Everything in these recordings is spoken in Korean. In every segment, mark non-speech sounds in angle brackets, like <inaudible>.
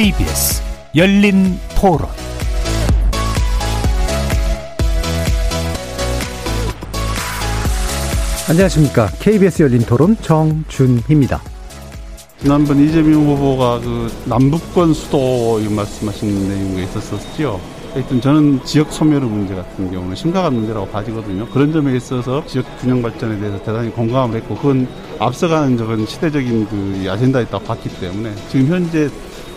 KBS 열린 토론 안녕하십니까. KBS 열린 토론 정준희입니다. 지난번 이재명 후보가 그 남북권 수도 말씀하신 내용이 있었었죠. 하여튼 저는 지역 소멸의 문제 같은 경우는 심각한 문제라고 봐지거든요. 그런 점에 있어서 지역 균형 발전에 대해서 대단히 공감을 했고 그건 앞서가는 적은 시대적인 그 아젠다에 딱 봤기 때문에 지금 현재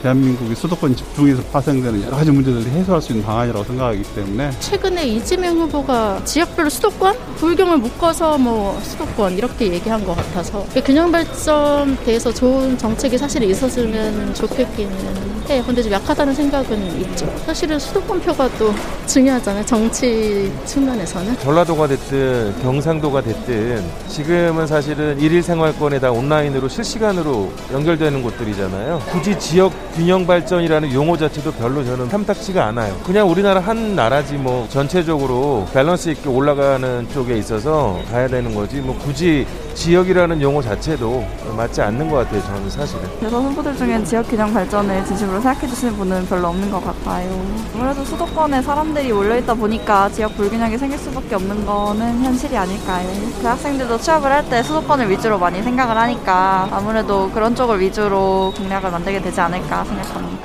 대한민국이 수도권 집중해서 파생되는 여러 가지 문제들을 해소할 수 있는 방안이라고 생각하기 때문에 최근에 이재명 후보가 지역별로 수도권 불경을 묶어서 뭐 수도권 이렇게 얘기한 것 같아서 균형 발전 대해서 좋은 정책이 사실 있었으면 좋겠기는 해. 근데 좀 약하다는 생각은 있죠. 사실은 수도권표가 또 중요하잖아요. 정치 측면에서는. 전라도가 됐든 경상도가 됐든 지금은 사실은 일일 생활권에 다 온라인으로 실시간으로 연결되는 곳들이잖아요. 굳이 지역 균형 발전이라는 용어 자체도 별로 저는 탐탁치가 않아요. 그냥 우리나라 한 나라지 뭐 전체적으로 밸런스 있게 올라가는 쪽에 있어서 가야 되는 거지 뭐 굳이 지역이라는 용어 자체도 맞지 않는 것 같아요. 저는 사실은. 그래서 후보들 중엔 지역 균형 발전을 진심으로 생각해 주시는 분은 별로 없는 것 같아요. 아무래도 수도권에 사람들이 몰려 있다 보니까 지역 불균형이 생길 수밖에 없는 거는 현실이 아닐까요. 대학생들도 취업을 할 때 수도권을 위주로 많이 생각을 하니까 아무래도 그런 쪽을 위주로 공략을 만들게 되지 않을까 생각합니다.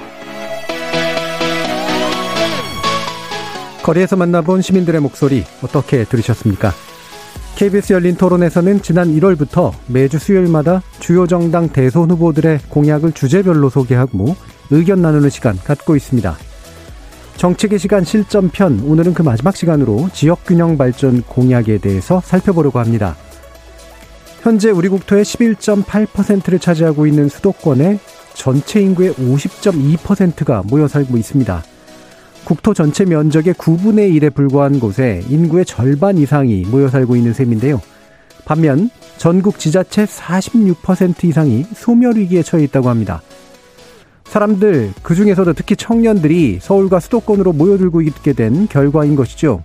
거리에서 만나본 시민들의 목소리 어떻게 들으셨습니까? KBS 열린 토론에서는 지난 1월부터 매주 수요일마다 주요 정당 대선 후보들의 공약을 주제별로 소개하고 의견 나누는 시간 갖고 있습니다. 정책의 시간 실전편 오늘은 그 마지막 시간으로 지역균형 발전 공약에 대해서 살펴보려고 합니다. 현재 우리 국토의 11.8%를 차지하고 있는 수도권의 전체 인구의 50.2%가 모여 살고 있습니다. 국토 전체 면적의 9분의 1에 불과한 곳에 인구의 절반 이상이 모여 살고 있는 셈인데요. 반면 전국 지자체 46% 이상이 소멸 위기에 처해 있다고 합니다. 사람들, 그 중에서도 특히 청년들이 서울과 수도권으로 모여들고 있게 된 결과인 것이죠.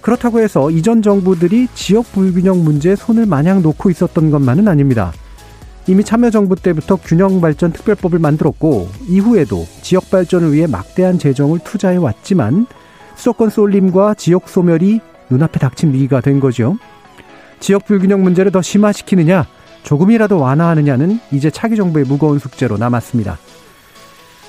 그렇다고 해서 이전 정부들이 지역 불균형 문제에 손을 마냥 놓고 있었던 것만은 아닙니다. 이미 참여정부 때부터 균형발전 특별법을 만들었고 이후에도 지역 발전을 위해 막대한 재정을 투자해 왔지만 수도권 쏠림과 지역 소멸이 눈앞에 닥친 위기가 된 거죠. 지역 불균형 문제를 더 심화시키느냐 조금이라도 완화하느냐는 이제 차기 정부의 무거운 숙제로 남았습니다.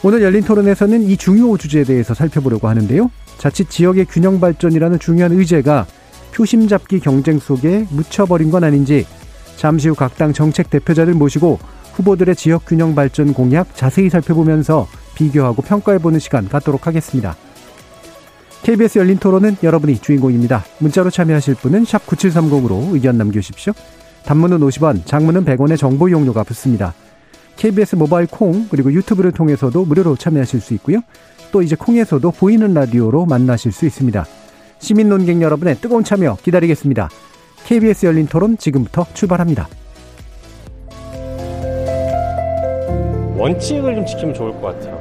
오늘 열린 토론에서는 이 중요 주제에 대해서 살펴보려고 하는데요. 자칫 지역의 균형 발전이라는 중요한 의제가 표심 잡기 경쟁 속에 묻혀버린 건 아닌지 잠시 후 각 당 정책 대표자를 모시고 후보들의 지역 균형 발전 공약 자세히 살펴보면서 비교하고 평가해보는 시간 갖도록 하겠습니다. KBS 열린 토론은 여러분이 주인공입니다. 문자로 참여하실 분은 9730으로 의견 남겨주십시오. 단문은 50원, 장문은 100원의 정보 이용료가 붙습니다. KBS 모바일 콩 그리고 유튜브를 통해서도 무료로 참여하실 수 있고요. 또 이제 콩에서도 보이는 라디오로 만나실 수 있습니다. 시민 논객 여러분의 뜨거운 참여 기다리겠습니다. KBS 열린 토론 지금부터 출발합니다. 원칙을 좀 지키면 좋을 것 같아요.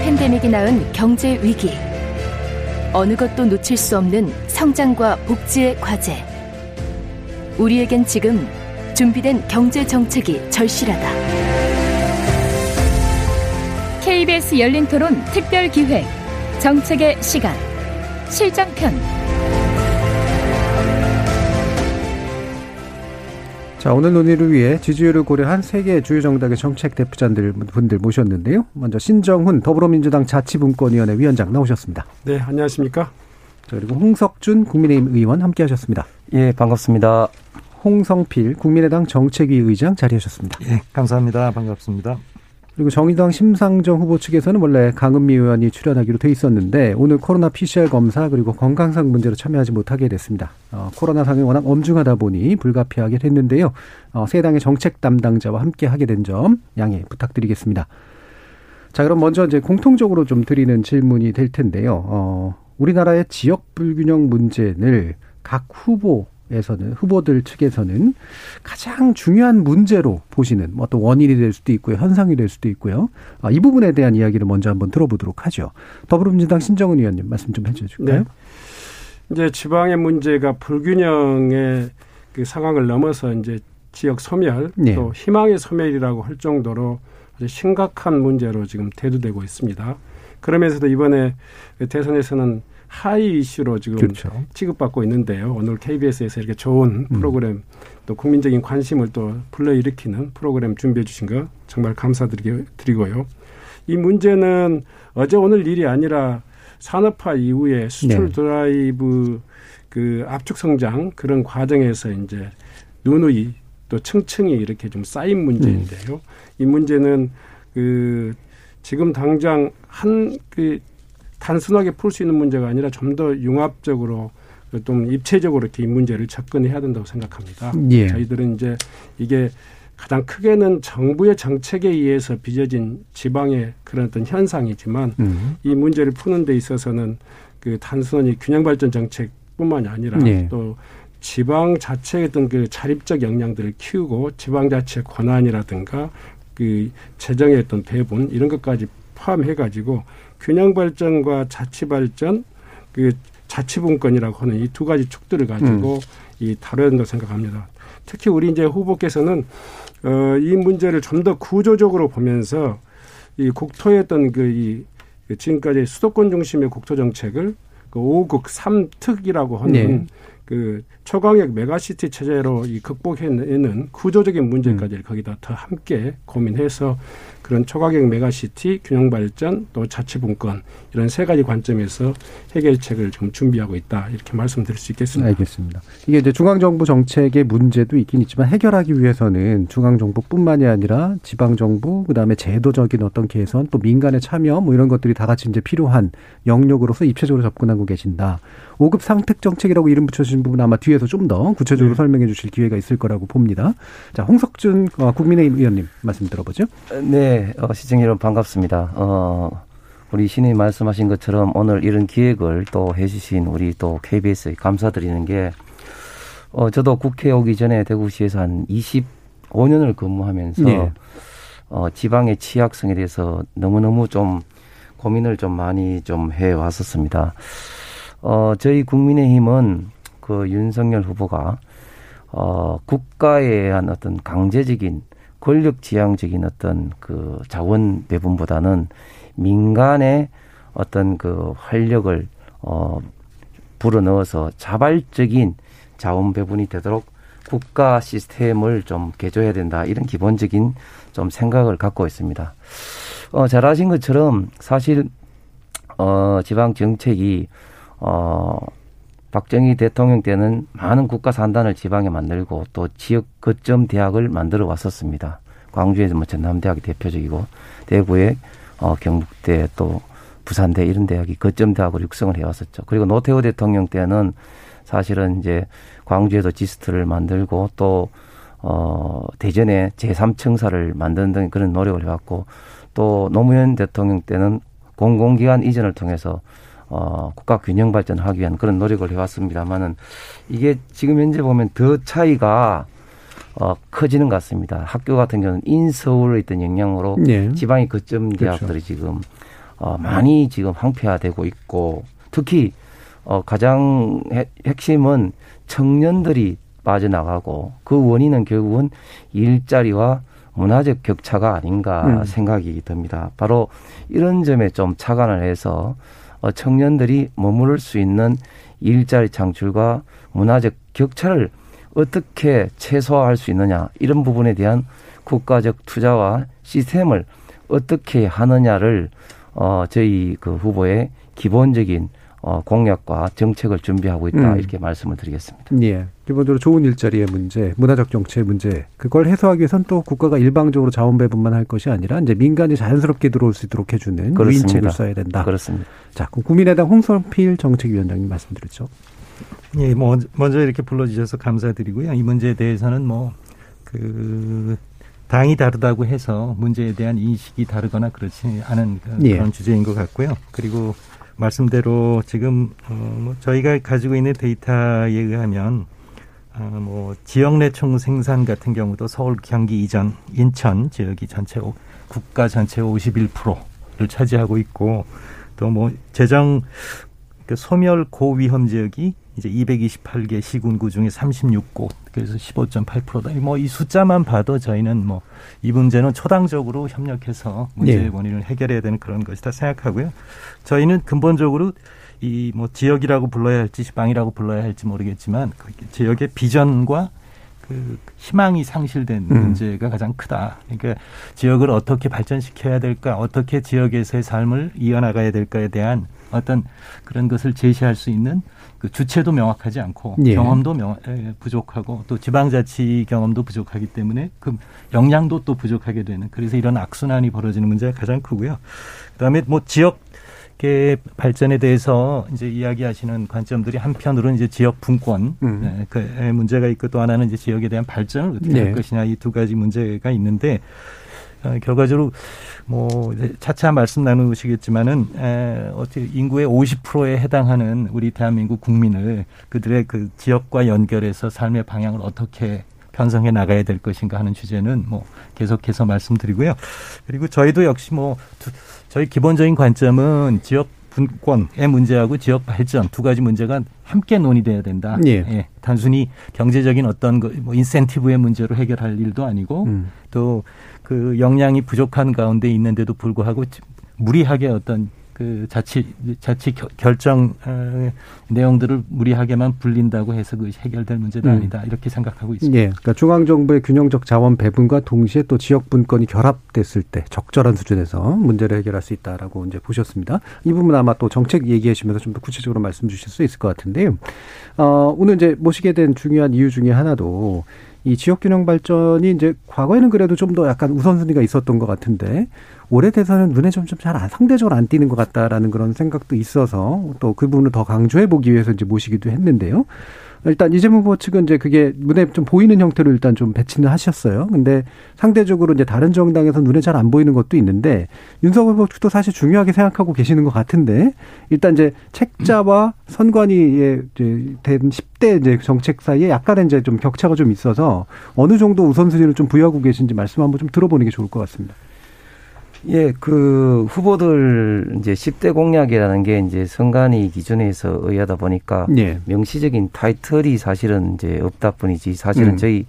팬데믹이 낳은 경제 위기. 어느 것도 놓칠 수 없는 성장과 복지의 과제. 우리에겐 지금 준비된 경제 정책이 절실하다. KBS 열린 토론 특별 기획 정책의 시간 실정편 자, 오늘 논의를 위해 지지율을 고려한 세계 주요 정당의 정책 대표자들 분들 모셨는데요. 먼저 신정훈 더불어민주당 자치분권위원회 위원장 나오셨습니다. 네, 안녕하십니까? 자, 그리고 홍석준 국민의힘 의원 함께 하셨습니다. 예, 반갑습니다. 홍성필 국민의당 정책위 의장 자리하셨습니다. 예, 감사합니다. 반갑습니다. 그리고 정의당 심상정 후보 측에서는 원래 강은미 의원이 출연하기로 돼 있었는데 오늘 코로나 PCR 검사 그리고 건강상 문제로 참여하지 못하게 됐습니다. 어, 코로나 상이 워낙 엄중하다 보니 불가피하게 됐는데요. 어, 세 당의 정책 담당자와 함께 하게 된 점 양해 부탁드리겠습니다. 자, 그럼 먼저 이제 공통적으로 좀 드리는 질문이 될 텐데요. 어, 우리나라의 지역 불균형 문제를 각 후보 에서는 후보들 측에서는 가장 중요한 문제로 보시는 뭐 어떤 원인이 될 수도 있고요, 현상이 될 수도 있고요. 아, 이 부분에 대한 이야기를 먼저 한번 들어보도록 하죠. 더불어민주당 신정은 의원님 말씀 좀 해주실까요? 네. 이제 지방의 문제가 불균형의 그 상황을 넘어서 이제 지역 소멸 네. 또 희망의 소멸이라고 할 정도로 아주 심각한 문제로 지금 대두되고 있습니다. 그러면서도 이번에 대선에서는 high 이슈로 지금 그렇죠. 취급받고 있는데요. 오늘 KBS에서 이렇게 좋은 음. 프로그램 또 국민적인 관심을 또 불러일으키는 프로그램 준비해 주신 거 정말 감사드리고요. 이 문제는 어제 오늘 일이 아니라 산업화 이후에 수출 네. 드라이브 그 압축 성장 그런 과정에서 이제 누누이 또 층층이 이렇게 좀 쌓인 문제인데요. 음. 이 문제는 그 지금 당장 한 그 단순하게 풀 수 있는 문제가 아니라 좀 더 융합적으로 좀 입체적으로 이렇게 이 문제를 접근해야 된다고 생각합니다. 예. 저희들은 이제 이게 가장 크게는 정부의 정책에 의해서 빚어진 지방의 그런 어떤 현상이지만 음. 이 문제를 푸는 데 있어서는 그 단순히 균형 발전 정책뿐만이 아니라 예. 또 지방 자체의 어떤 그 자립적 역량들을 키우고 지방 자체 권한이라든가 그 재정의 어떤 배분 이런 것까지 포함해 가지고 균형 발전과 자치 발전 그 자치분권이라고 하는 이 두 가지 축들을 가지고 음. 이 다뤄야 된다고 생각합니다. 특히 우리 이제 후보께서는 어, 이 문제를 좀 더 구조적으로 보면서 이 국토의 어떤 그이 그 지금까지 수도권 중심의 국토 정책을 그 5극 3특이라고 하는 네. 그 초강력 메가시티 체제로 이 극복해내는 구조적인 문제까지 음. 거기다 더 함께 고민해서 그런 초광역 메가시티, 균형 발전, 또 자치 분권 이런 세 가지 관점에서 해결책을 좀 준비하고 있다 이렇게 말씀드릴 수 있겠습니다. 알겠습니다. 이게 이제 중앙 정부 정책의 문제도 있긴 있지만 해결하기 위해서는 중앙 정부뿐만이 아니라 지방 정부 그다음에 제도적인 어떤 개선 또 민간의 참여 뭐 이런 것들이 다 같이 이제 필요한 영역으로서 입체적으로 접근하고 계신다. 5급 상택 정책이라고 이름 붙여주신 부분 아마 뒤에서 좀 더 구체적으로 네. 설명해 주실 기회가 있을 거라고 봅니다. 자, 홍석준 어, 국민의힘 의원님 말씀 들어보죠. 네, 어, 시청 여러분 반갑습니다. 어, 우리 신이 말씀하신 것처럼 오늘 이런 기획을 또 해주신 우리 또 KBS 감사드리는 게 어, 저도 국회 오기 전에 대구시에서 한 25년을 근무하면서 네. 어, 지방의 취약성에 대해서 너무너무 좀 고민을 좀 많이 좀 해 왔었습니다. 어, 저희 국민의힘은 그 윤석열 후보가 어, 국가에 의한 어떤 강제적인 권력 지향적인 어떤 그 자원 배분보다는 민간의 어떤 그 활력을 어 불어넣어서 자발적인 자원 배분이 되도록 국가 시스템을 좀 개조해야 된다 이런 기본적인 좀 생각을 갖고 있습니다. 어 잘하신 것처럼 사실 어 지방 정책이 어 박정희 대통령 때는 많은 국가 산단을 지방에 만들고 또 지역 거점 대학을 만들어 왔었습니다. 광주에서 뭐 전남대학이 대표적이고 대구에 어 경북대 또 부산대 이런 대학이 거점 대학으로 육성을 해왔었죠. 그리고 노태우 대통령 때는 사실은 이제 광주에도 지스트를 만들고 또 어, 대전에 제3청사를 만드는 등 그런 노력을 해왔고 또 노무현 대통령 때는 공공기관 이전을 통해서 어, 국가 균형 발전을 하기 위한 그런 노력을 해왔습니다만은 이게 지금 현재 보면 더 차이가 어, 커지는 것 같습니다. 학교 같은 경우는 인서울에 있던 영향으로 네. 지방의 거점 대학들이 그렇죠. 지금 어, 많이 지금 황폐화되고 있고 특히 어, 가장 핵심은 청년들이 빠져나가고 그 원인은 결국은 일자리와 문화적 격차가 아닌가 음. 생각이 듭니다. 바로 이런 점에 좀 착안을 해서 어, 청년들이 머무를 수 있는 일자리 창출과 문화적 격차를 어떻게 최소화할 수 있느냐 이런 부분에 대한 국가적 투자와 시스템을 어떻게 하느냐를 어 저희 그 후보의 기본적인 어, 공약과 정책을 준비하고 있다 음. 이렇게 말씀을 드리겠습니다. 예. 기본적으로 좋은 일자리의 문제, 문화적 정체의 문제, 그걸 해소하기 위해선 또 국가가 일방적으로 자원 배분만 할 것이 아니라 이제 민간이 자연스럽게 들어올 수 있도록 해주는. 유인책을 써야 된다. 그렇습니다. 자, 그럼 국민의당 홍성필 정책위원장님 말씀드렸죠. 예, 뭐 먼저 이렇게 불러주셔서 감사드리고요. 이 문제에 대해서는 뭐 그 당이 다르다고 해서 문제에 대한 인식이 다르거나 그렇지 않은 그- 예. 그런 주제인 것 같고요. 그리고 말씀대로 지금 어, 뭐 저희가 가지고 있는 데이터에 의하면 어, 뭐 지역 내 총 생산 같은 경우도 서울, 경기 이전, 인천 지역이 전체 오- 국가 전체 51%를 차지하고 있고 또 뭐 재정 그 소멸 고위험 지역이 이제 228개 시군구 중에 36곳 그래서 15.8%다. 뭐 이 숫자만 봐도 저희는 뭐 이 문제는 초당적으로 협력해서 문제의 예. 원인을 해결해야 되는 그런 것이다 생각하고요. 저희는 근본적으로 이 뭐 지역이라고 불러야 할지 지방이라고 불러야 할지 모르겠지만 그 지역의 비전과 그 희망이 상실된 음. 문제가 가장 크다. 그러니까 지역을 어떻게 발전시켜야 될까, 어떻게 지역에서의 삶을 이어나가야 될까에 대한 어떤 그런 것을 제시할 수 있는 그 주체도 명확하지 않고 예. 경험도 명, 에, 부족하고 또 지방자치 경험도 부족하기 때문에 그 역량도 또 부족하게 되는 그래서 이런 악순환이 벌어지는 문제가 가장 크고요. 그다음에 뭐 지역 의 발전에 대해서 이제 이야기하시는 관점들이 한편으로는 이제 지역 분권 음. 네, 그 문제가 있고 또 하나는 이제 지역에 대한 발전을 어떻게 네. 할 것이냐 이 두 가지 문제가 있는데 어, 결과적으로 뭐 차차 말씀 나누시겠지만은 에, 어떻게 인구의 50%에 해당하는 우리 대한민국 국민을 그들의 그 지역과 연결해서 삶의 방향을 어떻게 편성해 나가야 될 것인가 하는 주제는 뭐 계속해서 말씀드리고요. 그리고 저희도 역시 뭐 두, 저희 기본적인 관점은 지역 분권의 문제하고 지역 발전 두 가지 문제가 함께 논의돼야 된다. 예. 단순히 경제적인 어떤 그뭐 인센티브의 문제로 해결할 일도 아니고 음. 또 그 역량이 부족한 가운데 있는데도 불구하고 무리하게 어떤 그 자치 자치 겨- 결정 어, 내용들을 무리하게만 불린다고 해서 그것이 해결될 문제도 음. 아니다 이렇게 생각하고 있습니다. 예. 그러니까 중앙 정부의 균형적 자원 배분과 동시에 또 지역 분권이 결합됐을 때 적절한 수준에서 문제를 해결할 수 있다라고 이제 보셨습니다. 이 부분 아마 또 정책 얘기하시면서 좀 더 구체적으로 말씀 주실 수 있을 것 같은데요. 어, 오늘 이제 모시게 된 중요한 이유 중에 하나도 이 지역 균형 발전이 이제 과거에는 그래도 좀 더 약간 우선순위가 있었던 것 같은데 올해 대선은 눈에 좀잘 상대적으로 안 띄는 것 같다라는 그런 생각도 있어서 또 그 부분을 더 강조해 보기 위해서 이제 모시기도 했는데요. 일단 이재명 후보 측은 이제 그게 눈에 좀 보이는 형태로 일단 좀 배치는 하셨어요. 근데 상대적으로 이제 다른 정당에서 눈에 잘 안 보이는 것도 있는데 윤석열 후보 측도 사실 중요하게 생각하고 계시는 것 같은데 일단 이제 책자와 선관위의 이제 된 10대 이제 정책 사이에 약간의 이제 좀 격차가 좀 있어서 어느 정도 우선순위를 좀 부여하고 계신지 말씀 한번 좀 들어보는 게 좋을 것 같습니다. 예, 그 후보들 이제 10대 공약이라는 게 이제 선관위 기준에서 의하다 보니까 예. 명시적인 타이틀이 사실은 이제 없다 뿐이지 사실은 음. 저희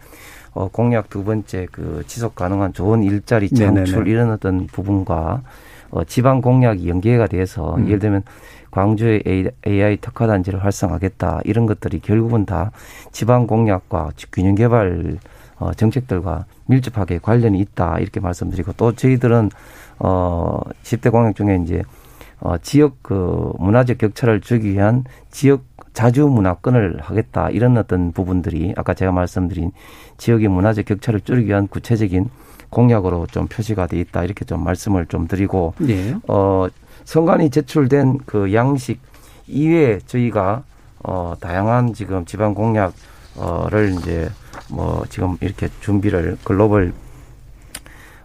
어 공약 두 번째 그 지속 가능한 좋은 일자리 창출 네네네. 이런 어떤 부분과 어 지방 공약이 연계가 돼서 음. 예를 들면 광주의 AI 특화 단지를 활성화하겠다 이런 것들이 결국은 다 지방 공약과 균형 개발 어, 정책들과 밀접하게 관련이 있다 이렇게 말씀드리고 또 저희들은 어 10대 공약 중에 이제 어 지역 그 문화적 격차를 주기 위한 지역 자주 문화권을 하겠다 이런 어떤 부분들이 아까 제가 말씀드린 지역의 문화적 격차를 줄이기 위한 구체적인 공약으로 좀 표시가 돼 있다 이렇게 좀 말씀을 좀 드리고 예. 어 선관위 제출된 그 양식 이외에 저희가 어 다양한 지금 지방 공약 어를 이제 뭐 지금 이렇게 준비를 글로벌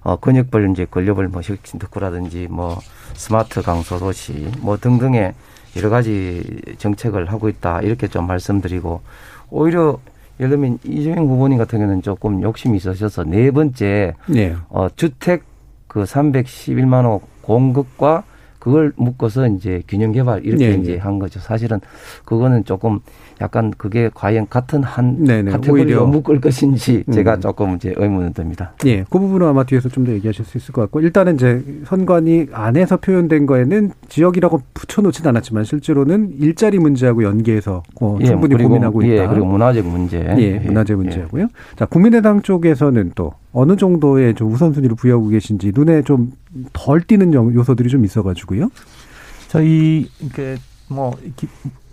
어 근역별 이제 글로벌 뭐 혁신 특구라든지 뭐 스마트 강소 도시 뭐 등등의 여러 가지 정책을 하고 있다 이렇게 좀 말씀드리고 오히려 예를 들면 이재명 후보님 같은 경우는 조금 욕심이 있으셔서 네 번째 네. 어 주택 그 311만 호 공급과 그걸 묶어서 이제 균형 개발 이렇게 네, 이제 네. 한 거죠. 사실은 그거는 조금 약간 그게 과연 같은 한 네네, 카테고리로 오히려. 묶을 것인지 제가 음. 조금 이제 의문은 듭니다. 예, 그 부분은 아마 뒤에서 좀 더 얘기하실 수 있을 것 같고 일단은 이제 선관위 안에서 표현된 거에는 지역이라고 붙여놓진 않았지만 실제로는 일자리 문제하고 연계해서 어, 예, 충분히 그리고, 고민하고 있다. 예, 그리고 문화적 문제. 예, 문화재 문제고요. 자, 국민의당 쪽에서는 또 어느 정도의 좀 우선순위를 부여하고 계신지 눈에 좀 덜 띄는 요- 요소들이 좀 있어가지고요. 저희 그뭐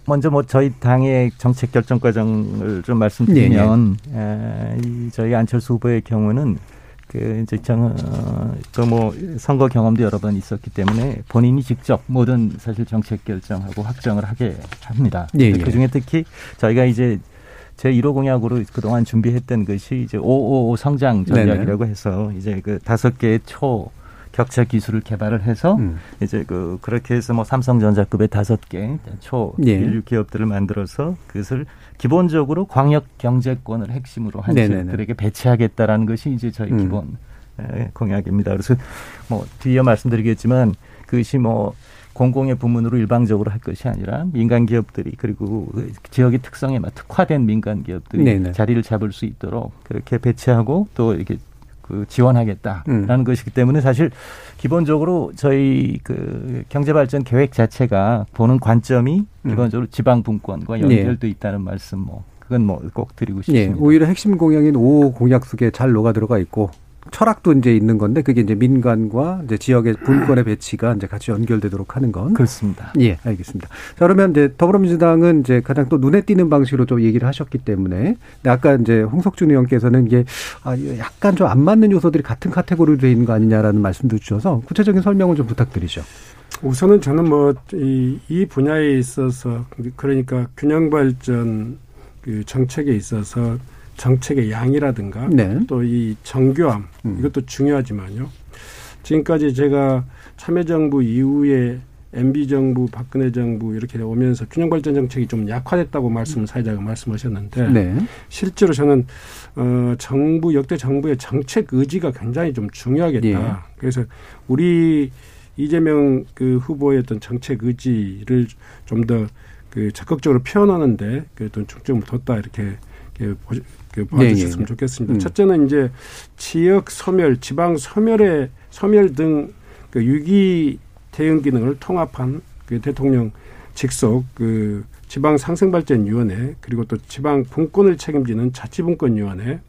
먼저 뭐 저희 당의 정책 결정 과정을 좀 말씀드리면 네, 네. 에, 이 저희 안철수 후보의 경우는 그 이제 정저뭐 선거 경험도 여러 번 있었기 때문에 본인이 직접 모든 사실 정책 결정하고 확정을 하게 합니다. 네, 그 중에 특히 저희가 이제 제 1호 공약으로 그동안 준비했던 것이 이제 555 성장 전략이라고. 해서 이제 그 다섯 개의 초 격차 기술을 개발을 해서 음. 이제 그 그렇게 해서 뭐 삼성전자급의 다섯 개초 예. 인류 기업들을 만들어서 그것을 기본적으로 광역 경제권을 핵심으로 한 지역들에게 배치하겠다라는 것이 이제 저희 음. 기본 공약입니다. 그래서 뭐 뒤에 말씀드리겠지만 그것이 뭐 공공의 부문으로 일방적으로 할 것이 아니라 민간 기업들이 그리고 그 지역의 특성에 맞 특화된 민간 기업들이 네네. 자리를 잡을 수 있도록 그렇게 배치하고 또 이렇게 그 지원하겠다라는 음. 것이기 때문에 사실 기본적으로 저희 그 경제발전 계획 자체가 보는 관점이 음. 기본적으로 지방 분권과 네. 연결돼 있다는 말씀 뭐 그건 뭐 꼭 드리고 네, 싶습니다. 네, 오히려 핵심 공약인 5 공약 속에 잘 녹아 들어가 있고 철학도 이제 있는 건데 그게 이제 민간과 이제 지역의 분권의 배치가 이제 같이 연결되도록 하는 건 그렇습니다. 예, 알겠습니다. 자, 그러면 이제 더불어민주당은 이제 가장 또 눈에 띄는 방식으로 좀 얘기를 하셨기 때문에 아까 이제 홍석준 의원께서는 이게 아, 약간 좀 안 맞는 요소들이 같은 카테고리로 돼 있는 거 아니냐라는 말씀도 주셔서 구체적인 설명을 좀 부탁드리죠. 우선은 저는 뭐이 이 분야에 있어서 그러니까 균형 발전 그 정책에 있어서 정책의 양이라든가 네. 또이 정교함 음. 이것도 중요하지만요. 지금까지 제가 참여정부 이후에 MB 정부, 박근혜 정부 이렇게 오면서 균형 발전 정책이 좀 약화됐다고 말씀을 사회자가 말씀하셨는데 네. 실제로 저는 어 정부 역대 정부의 정책 의지가 굉장히 좀 중요하겠다. 네. 그래서 우리 이재명 그 후보의 어떤 정책 의지를 좀 더 그 적극적으로 표현하는데 그 어떤 중점을 뒀다 이렇게 그 봐주셨으면 네, 네. 좋겠습니다. 음. 첫째는 이제 지역 소멸, 지방 소멸의 소멸 등그 위기 대응 기능을 통합한 그 대통령 직속 그 지방 상생발전위원회 그리고 또 지방 분권을 책임지는 자치분권위원회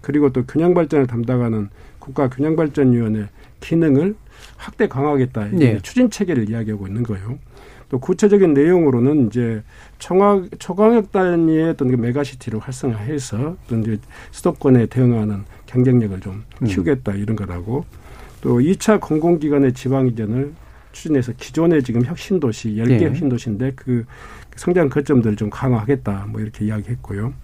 그리고 또 균형발전을 담당하는 국가균형발전위원회 기능을 확대 강화하겠다. 네. 추진 체계를 이야기하고 있는 거예요. 또 구체적인 내용으로는 이제 청학, 초광역 단위의 어떤 그 메가시티를 활성화해서 어떤 이제 수도권에 대응하는 경쟁력을 좀 음. 키우겠다 음. 이런 거라고 또 2차 공공기관의 지방 이전을 추진해서 기존의 지금 혁신도시, 열개 네. 혁신도시인데 그 성장 거점들을 좀 강화하겠다 뭐 이렇게 이야기했고요.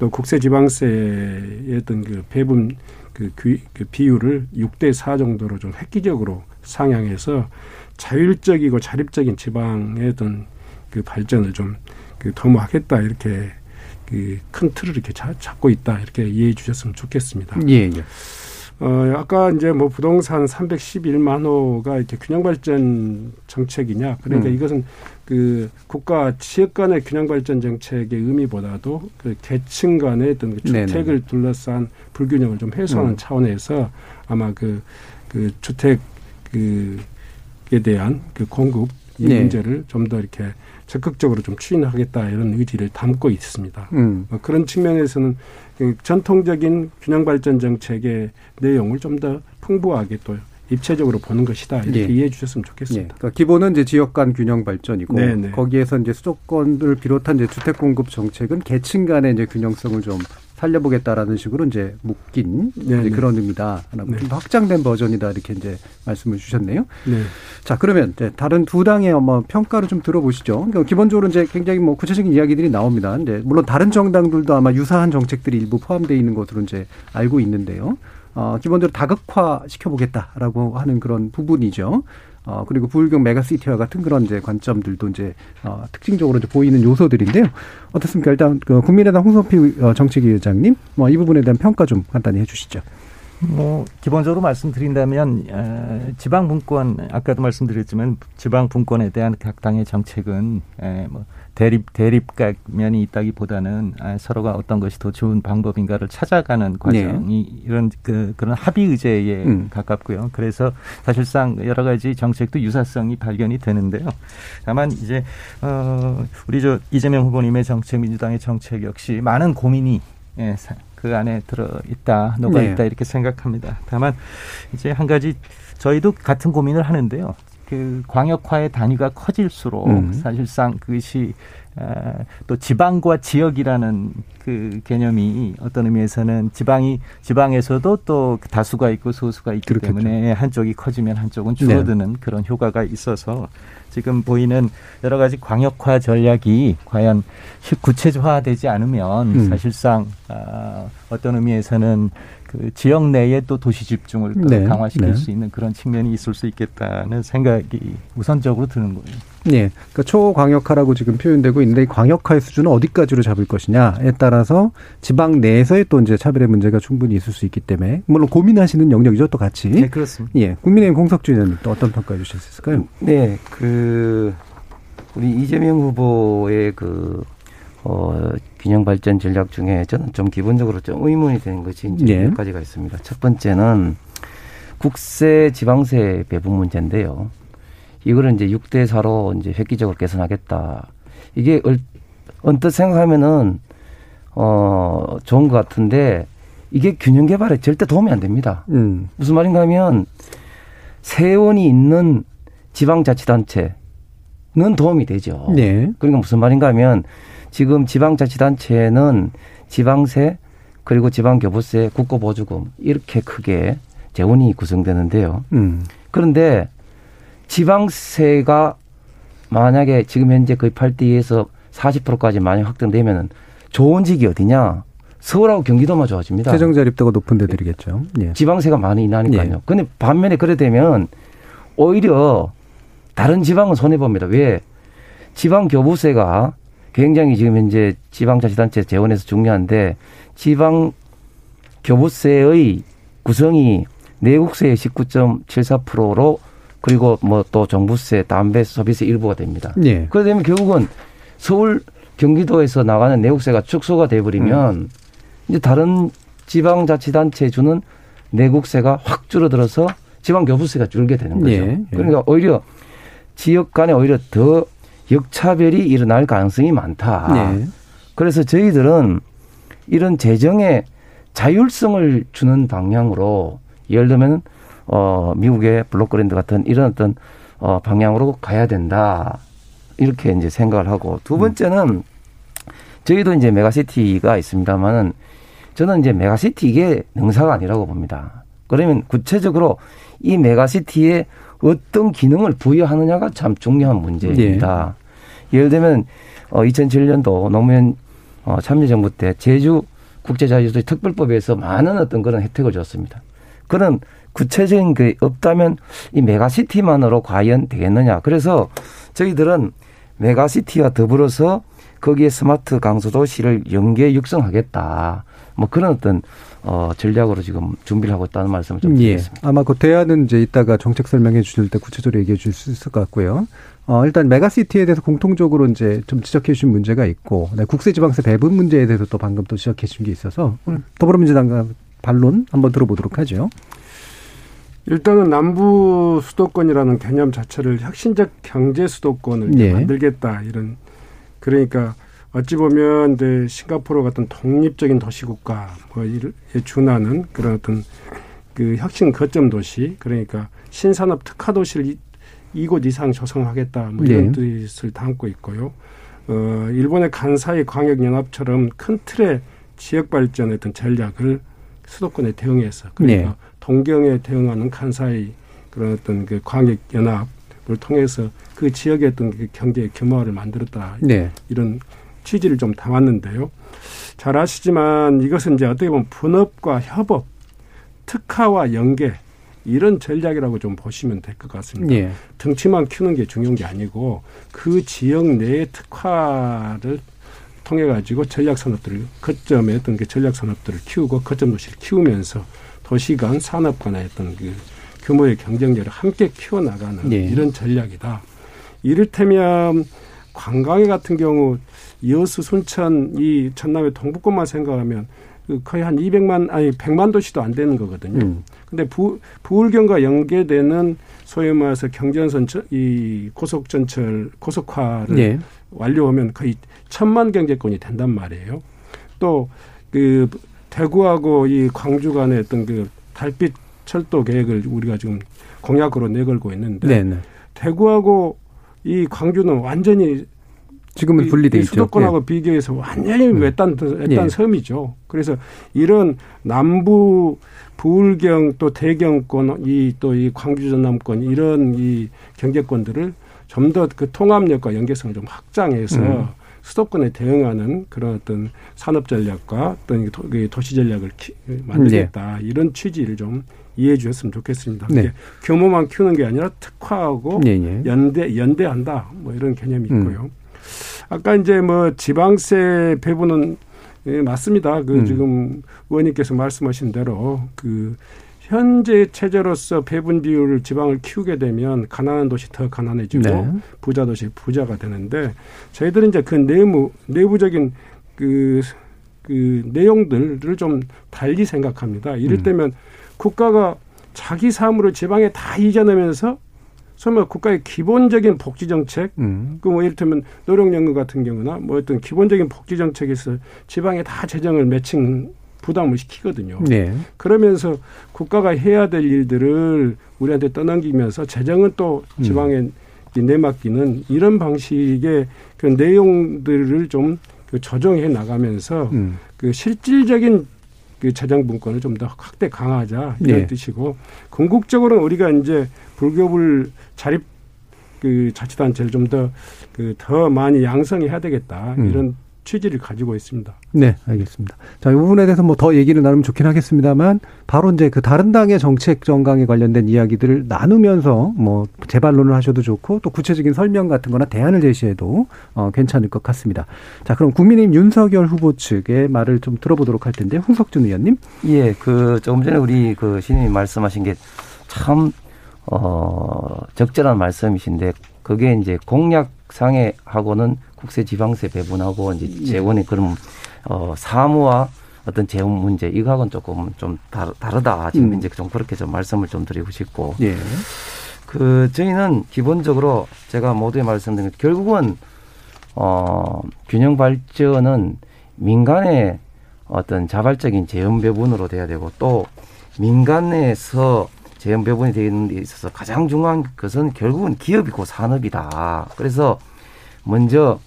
또 국세지방세의 어떤 그 배분 그, 그 비율을 6대 4 정도로 좀 획기적으로 상향해서 자율적이고 자립적인 지방의 어떤 그 발전을 좀 그 도모하겠다 이렇게 그 큰 틀을 이렇게 잡고 있다 이렇게 이해해 주셨으면 좋겠습니다. 예, 예. 어, 아까 이제 뭐 부동산 311만 호가 이렇게 균형 발전 정책이냐. 그러니까 음. 이것은 그 국가 지역 간의 균형 발전 정책의 의미보다도 그 계층 간의 어떤 그 주택을 네네. 둘러싼 불균형을 좀 해소하는 음. 차원에서 아마 그, 그 주택 그에 대한 그 공급 이 네. 문제를 좀 더 이렇게 적극적으로 좀 추진하겠다 이런 의지를 담고 있습니다. 음. 뭐 그런 측면에서는 그 전통적인 균형 발전 정책의 내용을 좀 더 풍부하게 또 입체적으로 보는 것이다 이렇게 네. 이해해 주셨으면 좋겠습니다. 네. 그러니까 기본은 이제 지역 간 균형 발전이고 네네. 네. 거기에서 이제 수도권을 비롯한 이제 주택 공급 정책은 계층 간의 이제 균형성을 좀 살려보겠다라는 식으로 이제 묶인 이제 그런 의미다. 네. 좀 확장된 버전이다 이렇게 이제 말씀을 주셨네요. 네. 자 그러면 이제 다른 두 당의 뭐 평가를 좀 들어보시죠. 그러니까 기본적으로 이제 굉장히 뭐 구체적인 이야기들이 나옵니다. 이제 물론 다른 정당들도 아마 유사한 정책들이 일부 포함되어 있는 것으로 이제 알고 있는데요. 어, 기본적으로 다극화 시켜보겠다라고 하는 그런 부분이죠. 어, 그리고 부울경 메가시티와 같은 그런 이제 관점들도 이제 어, 특징적으로 이제 보이는 요소들인데요. 어떻습니까? 일단 그 국민의당 홍성필 어, 정책위 의장님, 뭐 이 부분에 대한 평가 좀 간단히 해주시죠. 뭐 기본적으로 말씀드린다면 어, 지방 분권 아까도 말씀드렸지만 지방 분권에 대한 각 당의 정책은 에, 뭐 대립 대립각 면이 있다기보다는 아, 서로가 어떤 것이 더 좋은 방법인가를 찾아가는 과정이 네. 이런 그 그런 합의 의제에 음. 가깝고요. 그래서 사실상 여러 가지 정책도 유사성이 발견이 되는데요. 다만 이제 어 우리 저 이재명 후보님의 정책 민주당의 정책 역시 많은 고민이 예, 그 안에 들어 있다, 녹아 네. 있다 네. 이렇게 생각합니다. 다만 이제 한 가지 저희도 같은 고민을 하는데요. 그 광역화의 단위가 커질수록 음. 사실상 그것이 어, 또 지방과 지역이라는 그 개념이 어떤 의미에서는 지방이 지방에서도 또 다수가 있고 소수가 있기 그렇겠죠. 때문에 한쪽이 커지면 한쪽은 줄어드는 네. 그런 효과가 있어서 지금 보이는 여러 가지 광역화 전략이 과연 구체화되지 않으면 음. 사실상 어, 어떤 의미에서는 그 지역 내에 또 도시 집중을 네. 강화시킬 네. 수 있는 그런 측면이 있을 수 있겠다는 생각이 우선적으로 드는 거예요. 네. 그러니까 초광역화라고 지금 표현되고 있는데 이 광역화의 수준은 어디까지로 잡을 것이냐에 따라서 지방 내에서의 또 이제 차별의 문제가 충분히 있을 수 있기 때문에 물론 고민하시는 영역이죠 또 같이. 네, 그렇습니다. 예. 국민의힘 공석주 의원님 또 어떤 평가해 주실 수 있을까요? 네. 그 우리 이재명 후보의 그 어, 균형 발전 전략 중에 저는 좀 기본적으로 좀 의문이 되는 것이 이제 네. 몇 가지가 있습니다. 첫 번째는 국세 지방세 배분 문제인데요. 이거를 이제 6대 4로 이제 획기적으로 개선하겠다. 이게 언뜻 생각하면은 어 좋은 것 같은데 이게 균형 개발에 절대 도움이 안 됩니다. 음. 무슨 말인가 하면 세원이 있는 지방자치단체는 도움이 되죠. 네. 그러니까 무슨 말인가 하면 지금 지방자치단체는 지방세 그리고 지방교부세, 국고보조금 이렇게 크게 재원이 구성되는데요. 음. 그런데 지방세가 만약에 지금 현재 거의 8대에서 40%까지 많이 확정되면은 좋은 직이 어디냐? 서울하고 경기도만 좋아집니다. 재정 자립도가 높은 데들이겠죠. 예. 지방세가 많이 나니까요. 예. 근데 반면에 그래 되면 오히려 다른 지방은 손해 봅니다. 왜? 지방 교부세가 굉장히 지금 현재 지방자치단체 재원에서 중요한데 지방 교부세의 구성이 내국세의 19.74%로 그리고 뭐 또 정부세, 담배, 서비스 일부가 됩니다. 예. 그러다 보면 결국은 서울, 경기도에서 나가는 내국세가 축소가 돼버리면 음. 이제 다른 지방자치단체 주는 내국세가 확 줄어들어서 지방교부세가 줄게 되는 거죠. 예. 예. 그러니까 오히려 지역 간에 오히려 더 역차별이 일어날 가능성이 많다. 네. 그래서 저희들은 이런 재정의 자율성을 주는 방향으로 예를 들면 어 미국의 block grant 같은 이런 어떤 어 방향으로 가야 된다. 이렇게 이제 생각을 하고 두 번째는 저희도 이제 메가시티가 있습니다만은 저는 이제 메가시티 이게 능사가 아니라고 봅니다. 그러면 구체적으로 이 메가시티에 어떤 기능을 부여하느냐가 참 중요한 문제입니다. 네. 예를 들면 어 2007년도 노무현 어 참여정부 때 제주 국제자유도시 특별법에서 많은 어떤 그런 혜택을 줬습니다. 그런 구체적인 게 없다면 이 메가시티만으로 과연 되겠느냐. 그래서 저희들은 메가시티와 더불어서 거기에 스마트 강소도시를 연계 육성하겠다. 뭐 그런 어떤 어 전략으로 지금 준비를 하고 있다는 말씀을 좀 예. 드리겠습니다. 예. 아마 그 대안은 이제 이따가 정책 설명해 주실 때 구체적으로 얘기해 주실 수 있을 것 같고요. 어 일단 메가시티에 대해서 공통적으로 이제 좀 지적해 주신 문제가 있고 네, 국세지방세 배분 문제에 대해서 또 방금 또 지적해 주신 게 있어서 더불어민주당과 반론 한번 들어보도록 하죠. 일단은 남부 수도권이라는 개념 자체를 혁신적 경제 수도권을 네. 만들겠다 이런 그러니까 어찌 보면 이제 싱가포르 같은 독립적인 도시국가 뭐에 준하는 그런 어떤 그 혁신 거점 도시 그러니까 신산업 특화 도시를 이, 곳 이상 조성하겠다 뭐 이런 네. 뜻을 담고 있고요. 어 일본의 간사이 광역 연합처럼 큰 틀의 지역 발전의 어떤 전략을 수도권에 대응해서 그러니까 네. 동경에 대응하는 간사이 그런 어떤 그 광역 연합을 통해서 그 지역의 어떤 그 경제 규모를 만들었다 네. 이런 취지를 좀 담았는데요. 잘 아시지만 이것은 이제 어떻게 보면 분업과 협업, 특화와 연계 이런 전략이라고 좀 보시면 될 것 같습니다. 예. 덩치만 키우는 게 중요한 게 아니고 그 지역 내의 특화를 통해 가지고 전략 산업들을 거점에 어떤 그 전략 산업들을 키우고 거점 도시를 키우면서 도시 간 산업 간의 어떤 그 규모의 경쟁력을 함께 키워 나가는 네. 이런 전략이다. 이를테면 관광에 같은 경우 여수, 순천, 이 전남의 동북권만 생각하면 그 거의 한 200만 아니 100만 도시도 안 되는 거거든요. 음. 근데 부, 부울경과 연계되는 소위 말해서 경전선 이 고속전철 고속화를 네. 완료하면 거의 천만 경제권이 된단 말이에요. 또 그 대구하고 이 광주 간의 어떤 그 달빛 철도 계획을 우리가 지금 공약으로 내걸고 있는데 네네. 네. 대구하고 이 광주는 완전히 지금은 분리돼 있죠. 수도권하고 예. 비교해서 완전히 음. 외딴 외딴 예. 섬이죠. 그래서 이런 남부 부울경 또 대경권 이 또 이 광주 전남권 이런 이 경제권들을 좀 더 그 통합력과 연계성을 좀 확장해서 음. 수도권에 대응하는 그런 어떤 산업 전략과 어떤 도시 전략을 만들겠다 네. 이런 취지를 좀 이해해 주셨으면 좋겠습니다. 네. 규모만 키우는 게 아니라 특화하고 네, 네. 연대 연대한다 뭐 이런 개념이 음. 있고요. 음. 아까 이제 뭐 지방세 배분은 예, 맞습니다. 그 음. 지금 의원님께서 말씀하신 대로 그 현재 체제로서 배분 비율을 지방을 키우게 되면 가난한 도시 더 가난해지고 네. 부자 도시 부자가 되는데 저희들은 이제 그 내무 내부적인 그, 그 내용들을 좀 달리 생각합니다. 이를테면 음. 국가가 자기 사업으로 지방에 다 이전하면서 설마 국가의 기본적인 복지 정책, 음. 그뭐 이를테면 노령연금 같은 경우나 뭐 어떤 기본적인 복지 정책에서 지방에 다 재정을 매칭 부담을 시키거든요. 네. 그러면서 국가가 해야 될 일들을 우리한테 떠넘기면서 재정은 또 음. 지방에 음. 내맡기는 이런 방식의 그 내용들을 좀그 조정해 나가면서 음. 그 실질적인 그 재정 분권을 좀 더 확대 강화하자 이런 네. 뜻이고 궁극적으로는 우리가 이제 불교불 자립 그 자치단체를 좀 더 그더 그 많이 양성해야 되겠다 음. 이런 취지를 가지고 있습니다. 네, 알겠습니다. 자, 이 부분에 대해서 뭐 더 얘기를 나누면 좋긴 하겠습니다만 바로 이제 그 다른 당의 정책 정강에 관련된 이야기들을 나누면서 뭐 재반론을 하셔도 좋고 또 구체적인 설명 같은 거나 대안을 제시해도 어 괜찮을 것 같습니다. 자, 그럼 국민의힘 윤석열 후보 측의 말을 좀 들어보도록 할 텐데 홍석준 의원님. 예, 그 조금 전에 우리 그 신임이 말씀하신 게 참 어, 적절한 말씀이신데 그게 이제 공약 상에 하고는 국세 지방세 배분하고 이제 예. 재원의 그런 어 사무와 어떤 재원 문제 이거하고는 조금 좀 다르다 지금 음. 이제 좀 그렇게 좀 말씀을 좀 드리고 싶고 예. 그 저희는 기본적으로 제가 모두에 말씀드린 결국은 어 균형 발전은 민간의 어떤 자발적인 재원 배분으로 돼야 되고 또 민간에서 재원 배분이 되는 데 있어서 가장 중요한 것은 결국은 기업이고 산업이다. 그래서 먼저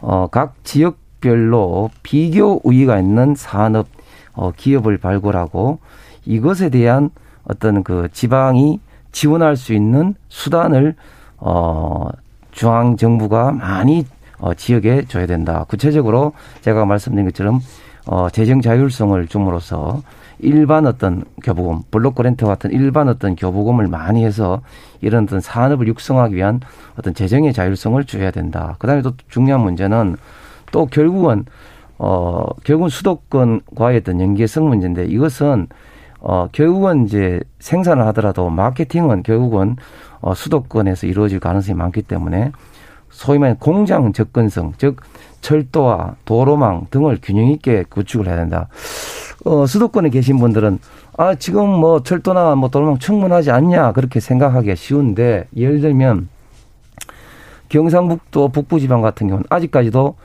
어, 각 지역별로 비교 우위가 있는 산업 어, 기업을 발굴하고 이것에 대한 어떤 그 지방이 지원할 수 있는 수단을 어, 중앙 정부가 많이 어, 지역에 줘야 된다. 구체적으로 제가 말씀드린 것처럼 어, 재정 자율성을 줌으로써 일반 어떤 교부금, 블록 그랜트 같은 일반 어떤 교부금을 많이 해서 이런 어떤 산업을 육성하기 위한 어떤 재정의 자율성을 줘야 된다. 그 다음에 또 중요한 문제는 또 결국은 어 결국은 수도권과의 어떤 연계성 문제인데 이것은 어 결국은 이제 생산을 하더라도 마케팅은 결국은 어 수도권에서 이루어질 가능성이 많기 때문에 소위 말하는 공장 접근성 즉 철도와 도로망 등을 균형 있게 구축을 해야 된다. 어, 수도권에 계신 분들은 아, 지금 뭐 철도나 뭐 도로망 충분하지 않냐 그렇게 생각하기가 쉬운데 예를 들면 경상북도 북부 지방 같은 경우는 아직까지도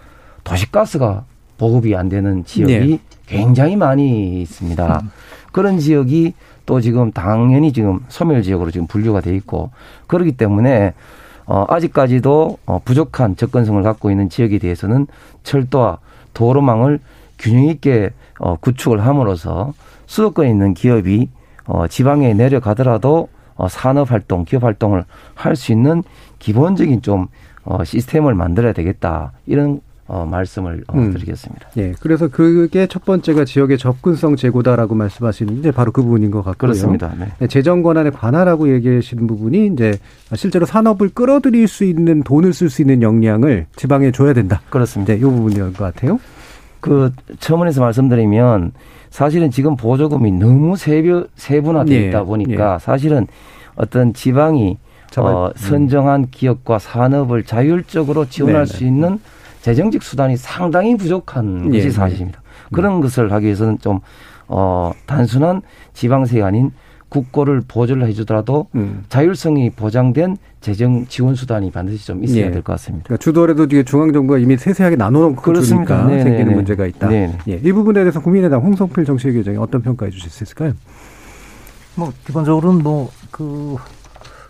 도시가스가 보급이 안 되는 지역이 네. 굉장히 많이 있습니다. 음. 그런 지역이 또 지금 당연히 지금 소멸 지역으로 지금 분류가 돼 있고 그렇기 때문에 어, 아직까지도 어, 부족한 접근성을 갖고 있는 지역에 대해서는 철도와 도로망을 균형 있게 어, 구축을 함으로써 수도권에 있는 기업이 어, 지방에 내려가더라도 어, 산업 활동, 기업 활동을 할 수 있는 기본적인 좀 어, 시스템을 만들어야 되겠다 이런 어, 말씀을 어, 음. 드리겠습니다. 예. 그래서 그게 첫 번째가 지역의 접근성 제고다라고 말씀하시는데 바로 그 부분인 것 같고요. 그렇습니다. 네. 네, 재정 권한에 관하라고 얘기하시는 부분이 이제 실제로 산업을 끌어들일 수 있는 돈을 쓸 수 있는 역량을 지방에 줘야 된다. 그렇습니다. 네, 이 부분인 것 같아요. 그 처음에서 말씀드리면 사실은 지금 보조금이 너무 세분 세분화되어 네. 있다 보니까 네. 사실은 어떤 지방이 어, 음. 선정한 기업과 산업을 자율적으로 지원할 네, 네. 수 있는 재정직 수단이 상당히 부족한 예, 것이 사실입니다. 예. 그런 것을 하기 위해서는 좀 어, 단순한 지방세가 아닌 국고를 보조를 해주더라도 음. 자율성이 보장된 재정 지원 수단이 반드시 좀 있어야 예. 될것 같습니다. 그러니까 주도라도 중앙 정부가 이미 세세하게 나눠놓은 그렇습니다. 네, 네, 생기는 네. 문제가 있다. 네네. 예. 이 부분에 대해서 국민의당 홍성필 정책위원장이 어떤 평가해 주실 수 있을까요? 뭐 기본적으로는 뭐그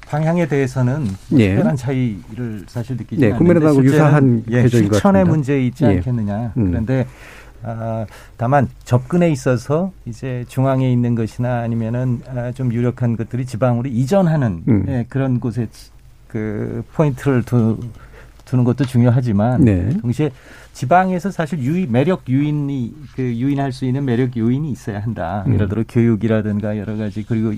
방향에 대해서는 뭐 예. 특별한 차이를 사실 느끼지 예, 국민의당하고 유사한 예, 실천의 문제 있지 예. 않겠느냐. 음. 그런데 아, 다만 접근에 있어서 이제 중앙에 있는 것이나 아니면은 아, 좀 유력한 것들이 지방으로 이전하는 음. 예, 그런 곳에 그 포인트를 두, 두는 것도 중요하지만 네. 동시에 지방에서 사실 유인 매력 유인이 그 유인할 수 있는 매력 요인이 있어야 한다. 음. 예를 들어 교육이라든가 여러 가지 그리고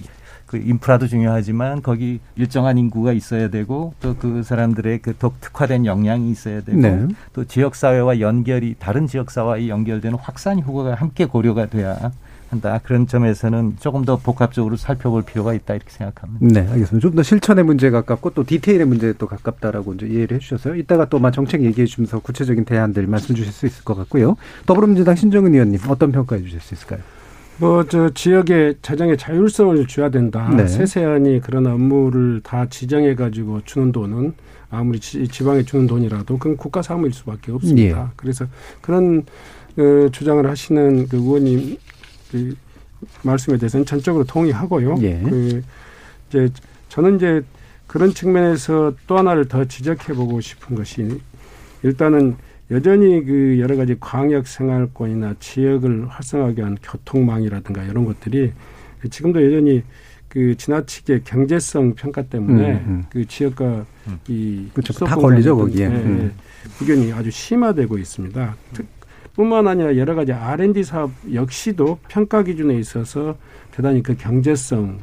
그 인프라도 중요하지만 거기 일정한 인구가 있어야 되고 또 그 사람들의 그 독특화된 역량이 있어야 되고 네. 또 지역 사회와 연결이 다른 지역 사회와 연결되는 확산 효과가 함께 고려가 돼야 한다. 그런 점에서는 조금 더 복합적으로 살펴볼 필요가 있다 이렇게 생각합니다. 네, 알겠습니다. 좀 더 실천의 문제에 가깝고 또 디테일의 문제에 또 가깝다라고 이제 이해를 해주셨어요. 이따가 또 정책 얘기해 주면서 구체적인 대안들 말씀 주실 수 있을 것 같고요. 더불어민주당 신정은 의원님 어떤 평가해 주실 수 있을까요? 뭐 저 지역의 재정의 자율성을 줘야 된다. 네. 세세한이 그런 업무를 다 지정해 가지고 주는 돈은 아무리 지, 방에 주는 돈이라도 그건 국가 사무일 수밖에 없습니다. 예. 그래서 그런 그 주장을 하시는 그 의원님 그 말씀에 대해서는 전적으로 동의하고요. 예. 그 이제 저는 이제 그런 측면에서 또 하나를 더 지적해 보고 싶은 것이 일단은 여전히 그 여러 가지 광역 생활권이나 지역을 활성화하게 한 교통망이라든가 이런 것들이 지금도 여전히 그 지나치게 경제성 평가 때문에 음, 음. 그 지역과 음. 이 그렇죠. 다 걸리죠 거기에 네, 음. 의견이 아주 심화되고 있습니다. 뿐만 아니라 여러 가지 R&D 사업 역시도 평가 기준에 있어서 대단히 그 경제성이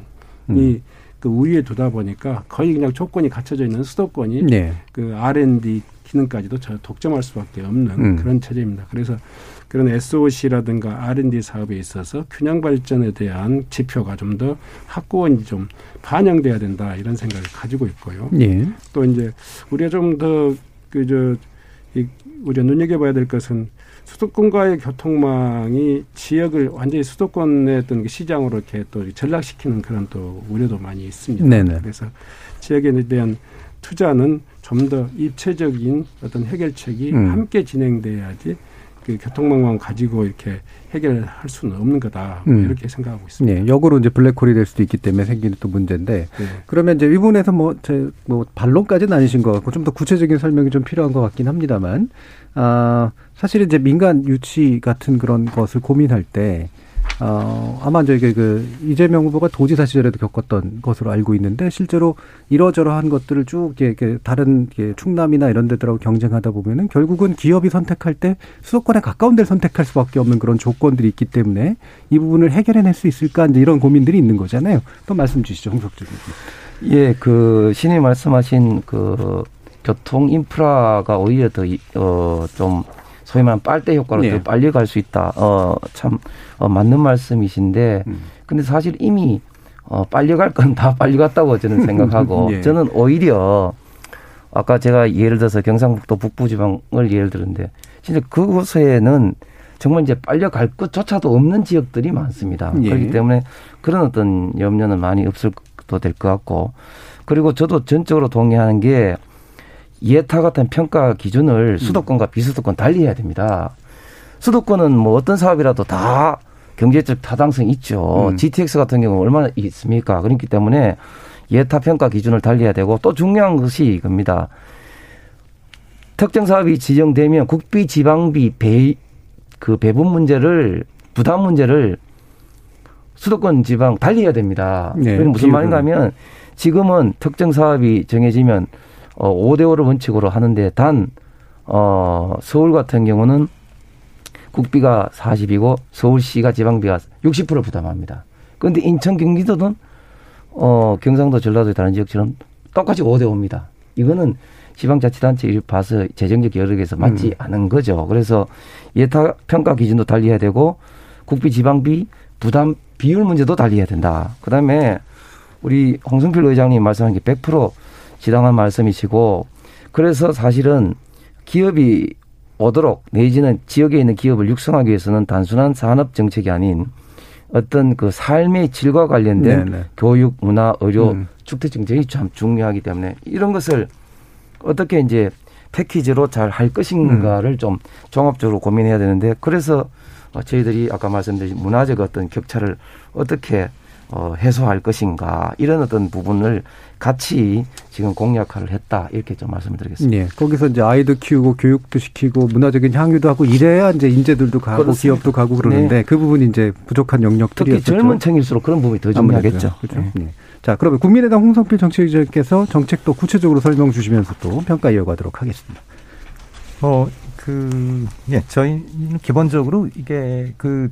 음. 그 우위에 두다 보니까 거의 그냥 조건이 갖춰져 있는 수도권이 네. 그 R&D 기능까지도 저 독점할 수밖에 없는 음. 그런 체제입니다. 그래서 그런 SOC라든가 R&D 사업에 있어서 균형 발전에 대한 지표가 좀 더 확고히 좀 반영돼야 된다 이런 생각을 가지고 있고요. 예. 또 이제 우리가 좀 더 그저 우리가 눈여겨봐야 될 것은 수도권과의 교통망이 지역을 완전히 수도권의 어떤 그 시장으로 이렇게 또 전락시키는 그런 또 우려도 많이 있습니다. 네네. 그래서 지역에 대한 투자는 좀 더 입체적인 어떤 해결책이 음. 함께 진행돼야지 그 교통망만 가지고 이렇게 해결할 수는 없는 거다 음. 이렇게 생각하고 있습니다. 네, 역으로 이제 블랙홀이 될 수도 있기 때문에 생기는 또 문제인데 네. 그러면 이제 이 부분에서 뭐제뭐 뭐 반론까지는 아니신 것 같고 좀 더 구체적인 설명이 좀 필요한 것 같긴 합니다만 아 사실 이제 민간 유치 같은 그런 것을 고민할 때 어, 아마 저기 그 이재명 후보가 도지사 시절에도 겪었던 것으로 알고 있는데 실제로 이러저러한 것들을 쭉 이렇게 다른 이렇게 충남이나 이런 데들하고 경쟁하다 보면은 결국은 기업이 선택할 때 수도권에 가까운 데를 선택할 수밖에 없는 그런 조건들이 있기 때문에 이 부분을 해결해낼 수 있을까 이제 이런 고민들이 있는 거잖아요. 또 말씀 주시죠, 홍석준 예, 그 신이 말씀하신 그 교통 인프라가 오히려 더어좀 소위 말하는 빨대 효과로 네. 더 빨리 갈 수 있다. 어, 참, 어, 맞는 말씀이신데, 음. 근데 사실 이미, 어, 빨리 갈 건 다 빨리 갔다고 저는 생각하고, 네. <laughs> 저는 오히려, 아까 제가 예를 들어서 경상북도 북부지방을 예를 들었는데, 진짜 그곳에는 정말 이제 빨려 갈 것조차도 없는 지역들이 많습니다. 예. 그렇기 때문에 그런 어떤 염려는 많이 없을 것도 될 것 같고, 그리고 저도 전적으로 동의하는 게 예타 같은 평가 기준을 음. 수도권과 비수도권 달리 해야 됩니다. 수도권은 뭐 어떤 사업이라도 다 경제적 타당성이 있죠. 음. GTX 같은 경우 얼마나 있습니까? 그렇기 때문에 예타 평가 기준을 달리해야 되고 또 중요한 것이 이겁니다. 특정 사업이 지정되면 국비 지방비 배, 그 배분 문제를 부담 문제를 수도권 지방 달리해야 됩니다. 네, 그게 무슨 말인가 하면 지금은 특정 사업이 정해지면 어, 5대 5를 원칙으로 하는데 단, 어, 서울 같은 경우는 국비가 40이고 서울시가 지방비가 60% 부담합니다. 그런데 인천, 경기도는 어, 경상도, 전라도 다른 지역처럼 똑같이 5대 5입니다. 이거는 지방자치단체 봐서 재정적 여력에서 맞지 음. 않은 거죠. 그래서 예타 평가 기준도 달리해야 되고 국비 지방비 부담 비율 문제도 달리해야 된다. 그다음에 우리 홍성필 의장님 말씀한 게 100% 지당한 말씀이시고 그래서 사실은 기업이 오도록 내지는 지역에 있는 기업을 육성하기 위해서는 단순한 산업 정책이 아닌 어떤 그 삶의 질과 관련된 네네. 네. 교육, 문화, 의료, 음. 축대 정책이 참 중요하기 때문에 이런 것을 어떻게 이제 패키지로 잘 할 것인가를 음. 좀 종합적으로 고민해야 되는데 그래서 저희들이 아까 말씀드린 문화적 어떤 격차를 어떻게 어, 해소할 것인가 이런 어떤 부분을 같이 지금 공약화를 했다 이렇게 좀 말씀을 드리겠습니다. 예. 거기서 이제 아이도 키우고 교육도 시키고 문화적인 향유도 하고 이래야 이제 인재들도 가고 그렇습니다. 기업도 가고 그러는데 네. 그 부분이 이제 부족한 영역들이었죠. 특히 젊은 층일수록 그런 부분이 더 중요하겠죠. 그렇죠. 네. 네. 자, 그러면 국민의당 홍성필 정책위원께서 정책도 구체적으로 설명 주시면서 또 평가 이어가도록 하겠습니다. 어, 그, 예, 저희는 기본적으로 이게 그,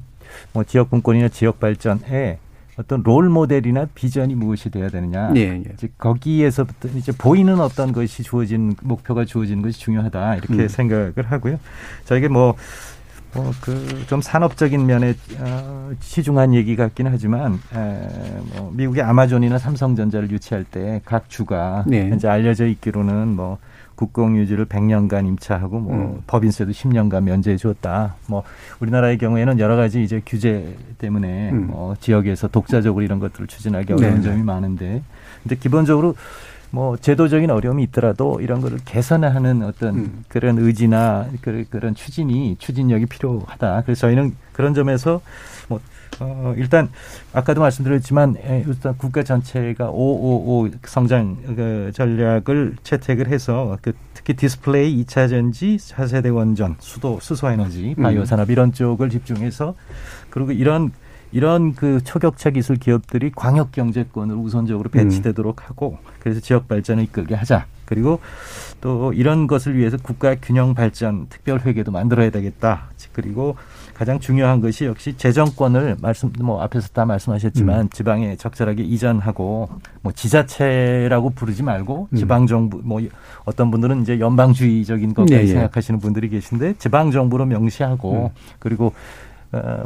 뭐 지역 분권이나 지역 발전에 어떤 롤 모델이나 비전이 무엇이 돼야 되느냐. 예, 예. 이제 거기에서부터 이제 보이는 어떤 것이 주어진 목표가 주어지는 것이 중요하다 이렇게 음. 생각을 하고요. 저에게 뭐 뭐 그 좀 산업적인 면에 어, 시중한 얘기 같기는 하지만 에, 뭐 미국의 아마존이나 삼성전자를 유치할 때 각 주가 네. 현재 알려져 있기로는 뭐 국공 유지를 100년간 임차하고 뭐 음. 법인세도 10년간 면제해 주었다. 뭐 우리나라의 경우에는 여러 가지 이제 규제 때문에 음. 뭐 지역에서 독자적으로 이런 것들을 추진하기 어려운 네. 점이 많은데 근데 기본적으로 뭐 제도적인 어려움이 있더라도 이런 거를 개선하는 어떤 음. 그런 의지나 그런 추진이 추진력이 필요하다. 그래서 저희는 그런 점에서 뭐 어, 일단 아까도 말씀드렸지만 일단 국가 전체가 555 성장 그 전략을 채택을 해서 그 특히 디스플레이, 2차 전지, 차세대 원전, 수도, 수소 에너지, 바이오 산업 이런 쪽을 집중해서 그리고 이런 이런 그 초격차 기술 기업들이 광역 경제권을 우선적으로 배치되도록 하고 그래서 지역 발전을 이끌게 하자. 그리고 또 이런 것을 위해서 국가 균형 발전 특별 회계도 만들어야 되겠다. 그리고 가장 중요한 것이 역시 재정권을 말씀 뭐 앞에서 다 말씀하셨지만 음. 지방에 적절하게 이전하고 뭐 지자체라고 부르지 말고 음. 지방 정부 뭐 어떤 분들은 이제 연방주의적인 것까지 네, 예. 생각하시는 분들이 계신데 지방 정부로 명시하고 음. 그리고 어,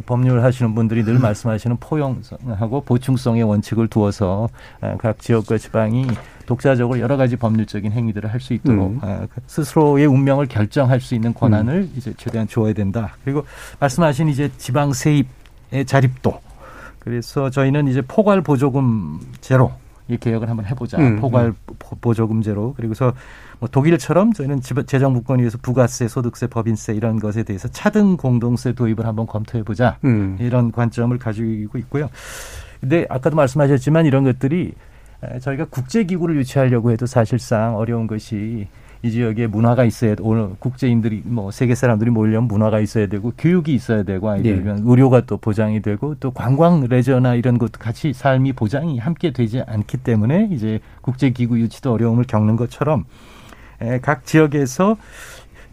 법률 하시는 분들이 늘 말씀하시는 포용하고 보충성의 원칙을 두어서 어, 각 지역과 지방이 독자적으로 여러 가지 법률적인 행위들을 할 수 있도록 음. 어, 스스로의 운명을 결정할 수 있는 권한을 음. 이제 최대한 줘야 된다. 그리고 말씀하신 이제 지방 세입의 자립도 그래서 저희는 이제 포괄 보조금 제로 이 개혁을 한번 해보자. 음. 포괄 보조금 제로 그리고서 뭐 독일처럼 저희는 재정부권에 의해서 부가세, 소득세, 법인세 이런 것에 대해서 차등 공동세 도입을 한번 검토해 보자. 음. 이런 관점을 가지고 있고요. 근데 아까도 말씀하셨지만 이런 것들이 저희가 국제기구를 유치하려고 해도 사실상 어려운 것이 이 지역에 문화가 있어야 오늘 국제인들이 뭐 세계 사람들이 모이려면 문화가 있어야 되고 교육이 있어야 되고 아니면 네. 의료가 또 보장이 되고 또 관광 레저나 이런 것도 같이 삶이 보장이 함께 되지 않기 때문에 이제 국제기구 유치도 어려움을 겪는 것처럼 각 지역에서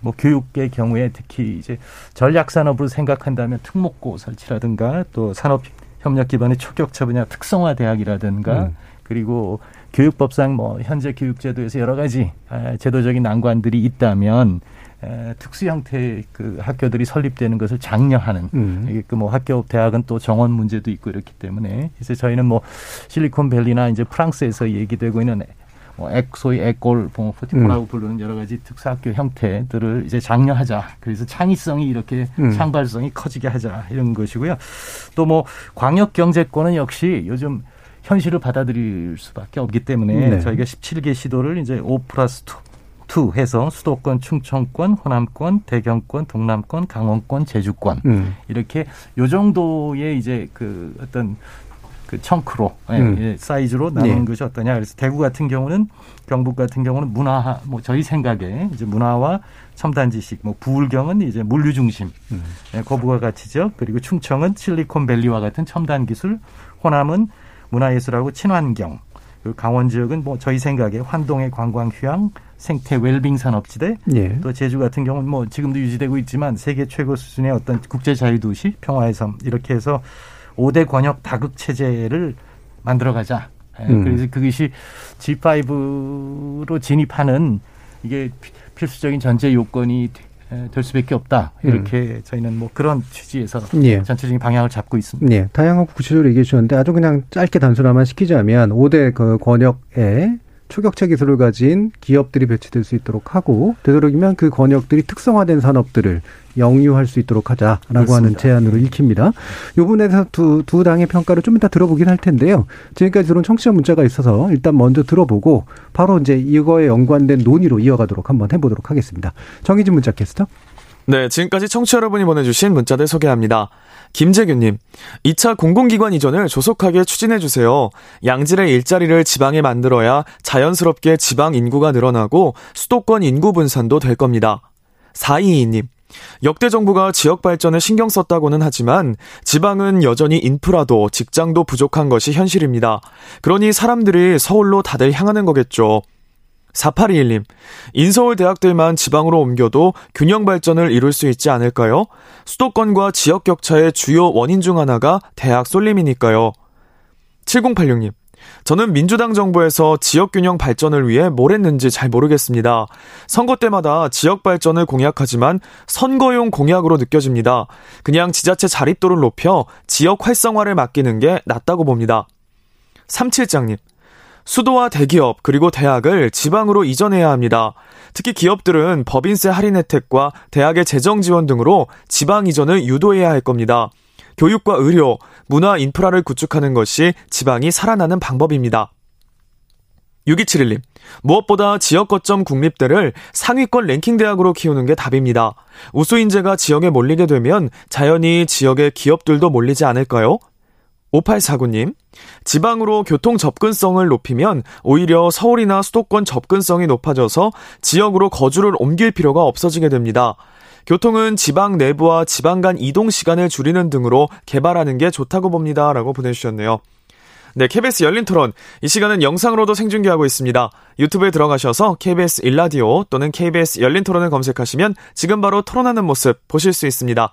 뭐 교육의 경우에 특히 이제 전략 산업으로 생각한다면 특목고 설치라든가 또 산업 협력 기반의 초격차 분야 특성화 대학이라든가 음. 그리고 교육법상 뭐 현재 교육제도에서 여러 가지 제도적인 난관들이 있다면 특수 형태의 그 학교들이 설립되는 것을 장려하는 음. 이게 그뭐 학교 대학은 또 정원 문제도 있고 이렇기 때문에 이제 저희는 뭐 실리콘밸리나 이제 프랑스에서 얘기되고 있는 뭐 소위 에꼴 뭐 포티포라고 음. 부르는 여러 가지 특수학교 형태들을 이제 장려하자. 그래서 창의성이 이렇게 음. 창발성이 커지게 하자 이런 것이고요. 또 뭐 광역 경제권은 역시 요즘 현실을 받아들일 수밖에 없기 때문에 네. 저희가 17개 시도를 이제 5 플러스 2, 2 해서 수도권, 충청권, 호남권, 대경권, 동남권, 강원권, 제주권 음. 이렇게 요 정도의 이제 그 어떤 그 청크로 예, 음. 예, 사이즈로 나누는 네. 것이 어떠냐. 그래서 대구 같은 경우는 경북 같은 경우는 문화 뭐 저희 생각에 이제 문화와 첨단 지식, 뭐 부울경은 이제 물류 중심 음. 예, 거부가 가치죠. 그리고 충청은 실리콘밸리와 같은 첨단 기술, 호남은 문화예술하고 친환경, 그 강원 지역은 뭐 저희 생각에 환동의 관광 휴양, 생태 웰빙 산업지대, 예. 또 제주 같은 경우는 뭐 지금도 유지되고 있지만 세계 최고 수준의 어떤 국제 자유도시, 평화의 섬 이렇게 해서 5대 권역 다극 체제를 만들어 가자. 예, 음. 그래서 그것이 G5로 진입하는 이게 필수적인 전제 요건이 될 수밖에 없다. 이렇게 음. 저희는 뭐 그런 취지에서 예. 전체적인 방향을 잡고 있습니다. 예. 다양하고 구체적으로 얘기해 주셨는데 아주 그냥 짧게 단순화만 시키자면 5대 그 권역에 초격차 기술을 가진 기업들이 배치될 수 있도록 하고 되도록이면 그 권역들이 특성화된 산업들을 영유할 수 있도록 하자라고 그렇습니다. 하는 제안으로 읽힙니다. 이 부분에서 두, 두 당의 평가를 좀 이따 들어보긴 할 텐데요. 지금까지 들어온 청취자 문자가 있어서 일단 먼저 들어보고 바로 이제 이거에 연관된 논의로 이어가도록 한번 해보도록 하겠습니다. 정희진 문자 캐스터. 네, 지금까지 청취자 여러분이 보내주신 문자들 소개합니다. 김재규님, 2차 공공기관 이전을 조속하게 추진해주세요. 양질의 일자리를 지방에 만들어야 자연스럽게 지방 인구가 늘어나고 수도권 인구 분산도 될 겁니다. 422님, 역대 정부가 지역 발전에 신경 썼다고는 하지만 지방은 여전히 인프라도 직장도 부족한 것이 현실입니다. 그러니 사람들이 서울로 다들 향하는 거겠죠. 4821님, 인서울 대학들만 지방으로 옮겨도 균형 발전을 이룰 수 있지 않을까요? 수도권과 지역 격차의 주요 원인 중 하나가 대학 쏠림이니까요. 7086님, 저는 민주당 정부에서 지역 균형 발전을 위해 뭘 했는지 잘 모르겠습니다. 선거 때마다 지역 발전을 공약하지만 선거용 공약으로 느껴집니다. 그냥 지자체 자립도를 높여 지역 활성화를 맡기는 게 낫다고 봅니다. 37장님, 수도와 대기업 그리고 대학을 지방으로 이전해야 합니다. 특히 기업들은 법인세 할인 혜택과 대학의 재정 지원 등으로 지방 이전을 유도해야 할 겁니다. 교육과 의료, 문화 인프라를 구축하는 것이 지방이 살아나는 방법입니다. 6271님, 무엇보다 지역 거점 국립대를 상위권 랭킹 대학으로 키우는 게 답입니다. 우수 인재가 지역에 몰리게 되면 자연히 지역의 기업들도 몰리지 않을까요? 5849님, 지방으로 교통 접근성을 높이면 오히려 서울이나 수도권 접근성이 높아져서 지역으로 거주를 옮길 필요가 없어지게 됩니다. 교통은 지방 내부와 지방 간 이동 시간을 줄이는 등으로 개발하는 게 좋다고 봅니다. 라고 보내주셨네요. 네, KBS 열린 토론. 이 시간은 영상으로도 생중계하고 있습니다. 유튜브에 들어가셔서 KBS 일라디오 또는 KBS 열린 토론을 검색하시면 지금 바로 토론하는 모습 보실 수 있습니다.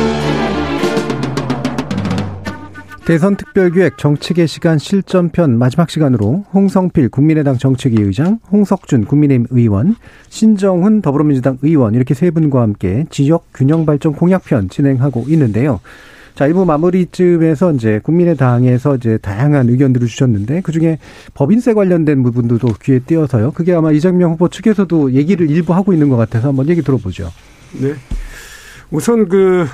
대선 특별기획 정책의 시간 실전편 마지막 시간으로 홍성필 국민의당 정책위 의장, 홍석준 국민의힘 의원, 신정훈 더불어민주당 의원 이렇게 세 분과 함께 지역 균형 발전 공약편 진행하고 있는데요. 자, 일부 마무리쯤에서 이제 국민의당에서 이제 다양한 의견들을 주셨는데 그 중에 법인세 관련된 부분들도 귀에 띄어서요. 그게 아마 이정명 후보 측에서도 얘기를 일부 하고 있는 것 같아서 한번 얘기 들어보죠. 네. 우선 그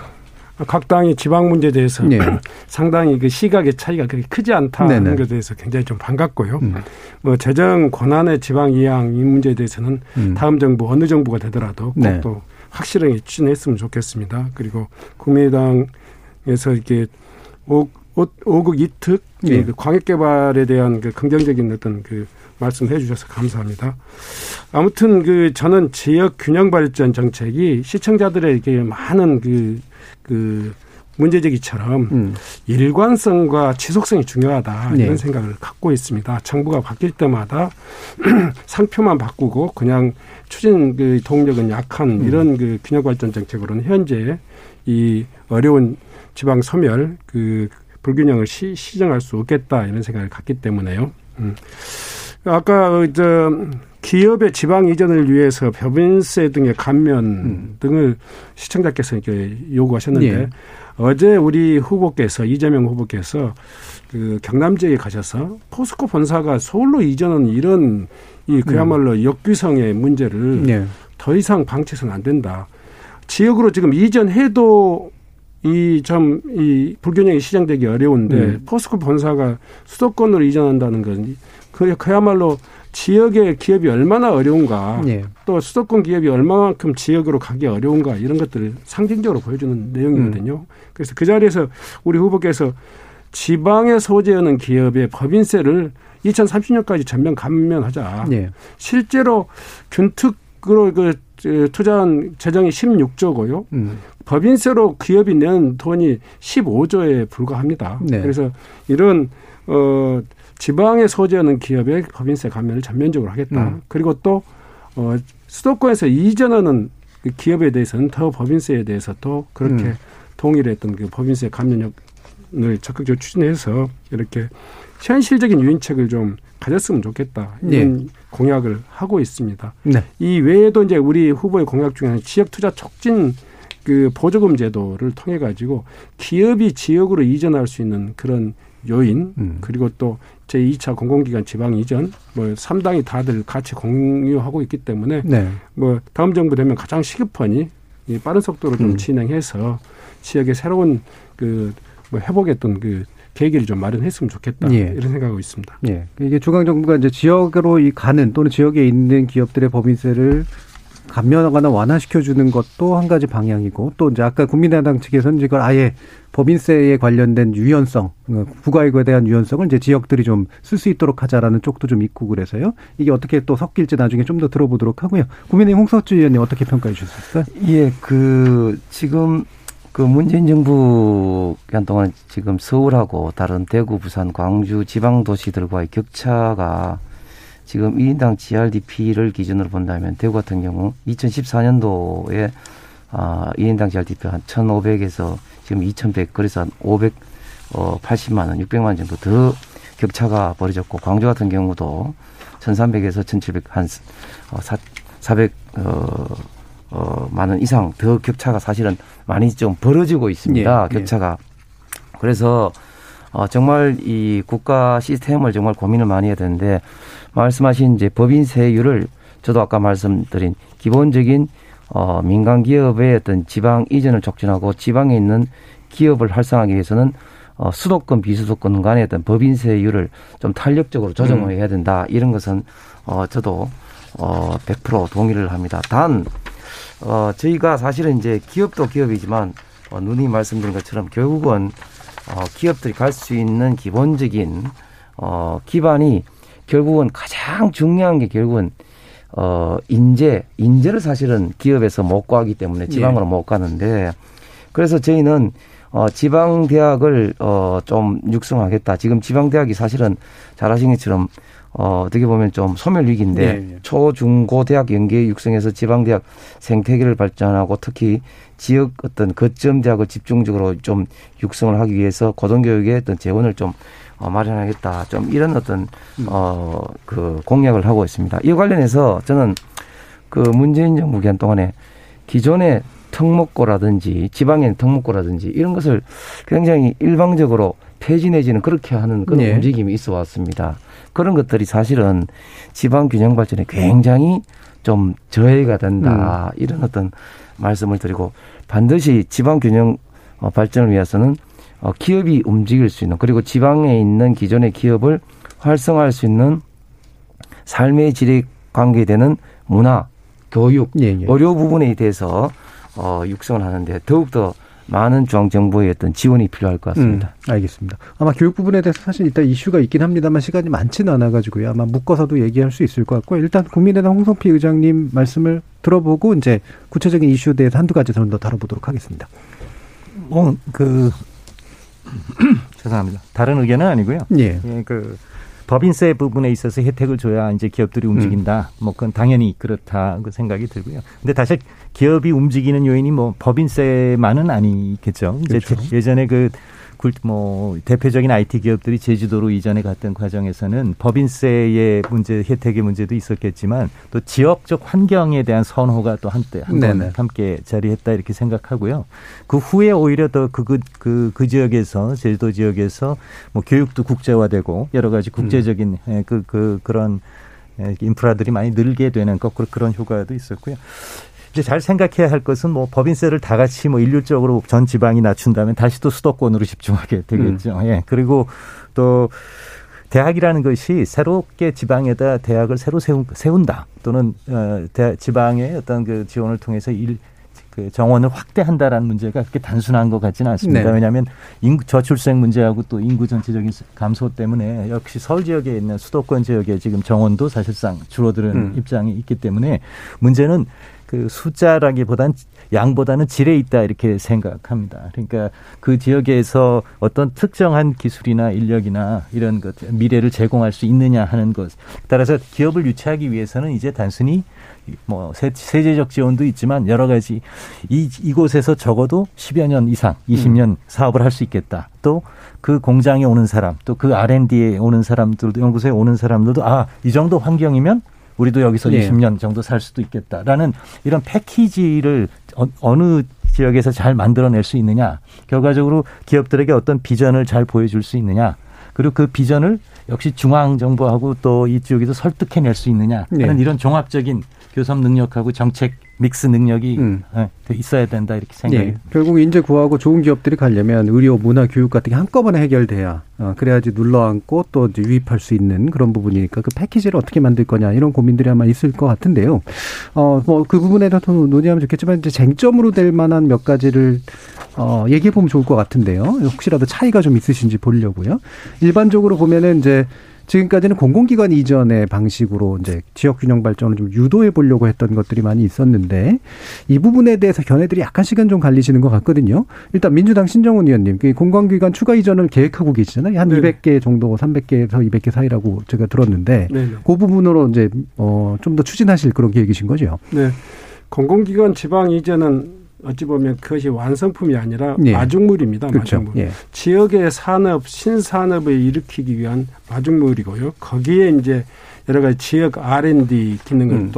각 당이 지방 문제에 대해서 네. <clears throat> 상당히 그 시각의 차이가 그렇게 크지 않다는 네네. 것에 대해서 굉장히 좀 반갑고요. 음. 뭐 재정 권한의 지방 이양 이 문제에 대해서는 음. 다음 정부 어느 정부가 되더라도 꼭또 네. 확실하게 추진했으면 좋겠습니다. 그리고 국민의당에서 이렇게 오, 오, 오국 이특 네. 그 광역 개발에 대한 그 긍정적인 어떤 그 말씀해 주셔서 감사합니다. 아무튼 그 저는 지역 균형 발전 정책이 시청자들에게 많은 그, 그 문제제기처럼 음. 일관성과 지속성이 중요하다 이런 네. 생각을 갖고 있습니다. 정부가 바뀔 때마다 <clears throat> 상표만 바꾸고 그냥 추진 그 동력은 약한 음. 이런 그 균형 발전 정책으로는 현재 이 어려운 지방 소멸 그 불균형을 시, 시정할 수 없겠다 이런 생각을 갖기 때문에요. 음. 아까 저 기업의 지방 이전을 위해서 법인세 등의 감면 음. 등을 시청자께서 이렇게 요구하셨는데 예. 어제 우리 후보께서 이재명 후보께서 그 경남 지역에 가셔서 포스코 본사가 서울로 이전은 이런 이 그야말로 음. 역규성의 문제를 예. 더 이상 방치해서는 안 된다. 지역으로 지금 이전해도 이좀이 불균형이 시장되기 어려운데 음. 포스코 본사가 수도권으로 이전한다는 건 그, 그야말로 지역의 기업이 얼마나 어려운가 네. 또 수도권 기업이 얼마만큼 지역으로 가기 어려운가 이런 것들을 상징적으로 보여주는 내용이거든요. 음. 그래서 그 자리에서 우리 후보께서 지방에 소재하는 기업의 법인세를 2030년까지 전면 감면하자. 네. 실제로 균특으로 그 투자한 재정이 16조고요. 음. 법인세로 기업이 낸 돈이 15조에 불과합니다. 네. 그래서 이런 어 지방에 소재하는 기업의 법인세 감면을 전면적으로 하겠다. 음. 그리고 또 어, 수도권에서 이전하는 그 기업에 대해서는 더 법인세에 대해서도 그렇게 음. 동일의 어떤 그 법인세 감면을 적극적으로 추진해서 이렇게 현실적인 유인책을 좀 가졌으면 좋겠다 이런 네. 공약을 하고 있습니다. 네. 이 외에도 이제 우리 후보의 공약 중에는 지역 투자 촉진 그 보조금 제도를 통해 가지고 기업이 지역으로 이전할 수 있는 그런 요인 음. 그리고 또 제2차 공공기관 지방 이전 뭐 3당이 다들 같이 공유하고 있기 때문에 네. 뭐 다음 정부 되면 가장 시급하니 이 빠른 속도로 좀 음. 진행해서 지역의 새로운 그 뭐 회복했던 그 계기를 좀 마련했으면 좋겠다 예. 이런 생각하고 있습니다. 예. 이게 중앙 정부가 이제 지역으로 이 가는 또는 지역에 있는 기업들의 법인세를 감면하거나 완화시켜주는 것도 한 가지 방향이고 또 이제 아까 국민의당 측에서는 이걸 아예 법인세에 관련된 유연성, 어, 부가이익에 대한 유연성을 이제 지역들이 좀 쓸 수 있도록 하자라는 쪽도 좀 있고 그래서요. 이게 어떻게 또 섞일지 나중에 좀 더 들어보도록 하고요. 국민의힘 홍석주 의원님 어떻게 평가해 주셨을까요? 예, 그 지금 그 문재인 정부 기간 동안 지금 서울하고 다른 대구, 부산, 광주 지방 도시들과의 격차가 지금 1인당 GRDP를 기준으로 본다면 대구 같은 경우 2014년도에 아, 1인당 GRDP 한 1,500에서 지금 2,100 그래서 한 500, 어, 80만 원, 600만 원 정도 더 격차가 벌어졌고 광주 같은 경우도 1,300에서 1,700한 어, 4, 400 어, 어, 많은 이상 더 격차가 사실은 많이 좀 벌어지고 있습니다. 예, 예. 격차가. 예. 그래서 어, 정말 이 국가 시스템을 정말 고민을 많이 해야 되는데 말씀하신 이제 법인세율을 저도 아까 말씀드린 기본적인 어, 민간 기업의 어떤 지방 이전을 촉진하고 지방에 있는 기업을 활성화하기 위해서는 어, 수도권, 비수도권 간의 어떤 법인세율을 좀 탄력적으로 조정을 음. 해야 된다. 이런 것은 어, 저도 어, 100% 동의를 합니다. 단, 어, 저희가 사실은 이제 기업도 기업이지만 어, 누님 말씀드린 것처럼 결국은 어, 기업들이 갈 수 있는 기본적인 어, 기반이 결국은 가장 중요한 게 결국은 어 인재 인재를 사실은 기업에서 못 구하기 때문에 지방으로 네. 못 가는데 그래서 저희는 어 지방 대학을 어 좀 육성하겠다. 지금 지방 대학이 사실은 잘하신 것처럼 어 어떻게 보면 좀 소멸 위기인데 네. 초, 중, 고 대학 연계 육성해서 지방 대학 생태계를 발전하고 특히 지역 어떤 거점 대학을 집중적으로 좀 육성을 하기 위해서 고등교육에 어떤 재원을 좀 어, 마련하겠다. 좀 이런 어떤 음. 어그 공약을 하고 있습니다. 이 관련해서 저는 그 문재인 정부 기간 동안에 기존의 특목고라든지 지방의 특목고라든지 이런 것을 굉장히 일방적으로 폐지 내지는 그렇게 하는 그런 네. 움직임이 있어 왔습니다. 그런 것들이 사실은 지방 균형 발전에 굉장히 좀 저해가 된다. 음. 이런 어떤 말씀을 드리고 반드시 지방 균형 어, 발전을 위해서는 어, 기업이 움직일 수 있는 그리고 지방에 있는 기존의 기업을 활성화할 수 있는 삶의 질에 관계되는 문화, 교육, 예, 예. 의료 부분에 대해서 어, 육성을 하는데 더욱더 많은 중앙정부의 어떤 지원이 필요할 것 같습니다. 음, 알겠습니다. 아마 교육 부분에 대해서 사실 일단 이슈가 있긴 합니다만 시간이 많지는 않아가지고요. 아마 묶어서도 얘기할 수 있을 것 같고 일단 국민의당 홍성필 의장님 말씀을 들어보고 이제 구체적인 이슈에 대해서 한두 가지 더 다뤄보도록 하겠습니다. 뭐, 그, <clears throat> 죄송합니다. 다른 의견은 아니고요. 예. 예. 그 법인세 부분에 있어서 혜택을 줘야 이제 기업들이 움직인다. 음. 뭐 그건 당연히 그렇다 그 생각이 들고요. 근데 다시 기업이 움직이는 요인이 뭐 법인세만은 아니겠죠. 이제 그렇죠. 예전에 그 뭐 대표적인 IT 기업들이 제주도로 이전에 갔던 과정에서는 법인세의 문제, 혜택의 문제도 있었겠지만 또 지역적 환경에 대한 선호가 또 한때 한번 함께 자리했다 이렇게 생각하고요. 그 후에 오히려 더그그 그, 그 지역에서 제주도 지역에서 뭐 교육도 국제화되고 여러 가지 국제적인 음. 그, 그 그런 인프라들이 많이 늘게 되는 거꾸로 그런 효과도 있었고요. 이제 잘 생각해야 할 것은 뭐 법인세를 다 같이 뭐 일률적으로 전 지방이 낮춘다면 다시 또 수도권으로 집중하게 되겠죠. 음. 예. 그리고 또 대학이라는 것이 새롭게 지방에다 대학을 새로 세운, 세운 다 또는 어, 대, 지방의 어떤 그 지원을 통해서 일, 그 정원을 확대한다라는 문제가 그렇게 단순한 것 같지는 않습니다. 네. 왜냐하면 인구 저출생 문제하고 또 인구 전체적인 감소 때문에 역시 서울 지역에 있는 수도권 지역에 지금 정원도 사실상 줄어드는 음. 입장이 있기 때문에 문제는 그 숫자라기보단 양보다는 질에 있다 이렇게 생각합니다. 그러니까 그 지역에서 어떤 특정한 기술이나 인력이나 이런 것 미래를 제공할 수 있느냐 하는 것 따라서 기업을 유치하기 위해서는 이제 단순히 뭐 세제적 지원도 있지만 여러 가지 이 이곳에서 적어도 10여 년 이상, 20년 음. 사업을 할 수 있겠다. 또 그 공장에 오는 사람, 또 그 R&D에 오는 사람들도 연구소에 오는 사람들도 아, 이 정도 환경이면 우리도 여기서 네. 20년 정도 살 수도 있겠다라는 이런 패키지를 어, 느 지역에서 잘 만들어낼 수 있느냐, 결과적으로 기업들에게 어떤 비전을 잘 보여줄 수 있느냐, 그리고 그 비전을 역시 중앙 정부하고 또 이쪽에도 설득해낼 수 있느냐 하는 네. 이런 종합적인 교섭 능력하고 정책 믹스 능력이 음. 네, 있어야 된다 이렇게 생각해요. 네. 결국 인재 구하고 좋은 기업들이 가려면 의료, 문화, 교육 같은 게 한꺼번에 해결돼야 어, 그래야지 눌러앉고 또 유입할 수 있는 그런 부분이니까 그 패키지를 어떻게 만들 거냐 이런 고민들이 아마 있을 것 같은데요. 어, 뭐 그 부분에 대해서 논의하면 좋겠지만 이제 쟁점으로 될 만한 몇 가지를 어, 얘기해 보면 좋을 것 같은데요. 혹시라도 차이가 좀 있으신지 보려고요. 일반적으로 보면은 이제 지금까지는 공공기관 이전의 방식으로 이제 지역 균형 발전을 좀 유도해 보려고 했던 것들이 많이 있었는데 이 부분에 대해서 견해들이 약간씩은 좀 갈리시는 것 같거든요. 일단 민주당 신정훈 의원님, 그 공공기관 추가 이전을 계획하고 계시잖아요. 한 네. 200개 정도, 300개에서 200개 사이라고 제가 들었는데 네. 그 부분으로 이제 어 좀 더 추진하실 그런 계획이신 거죠. 네. 공공기관 지방 이전은 어찌 보면 그것이 완성품이 아니라 예. 마중물입니다. 그렇죠. 마중물. 예. 지역의 산업, 신산업을 일으키기 위한 마중물이고요. 거기에 이제 여러 가지 지역 R&D 기능을 음.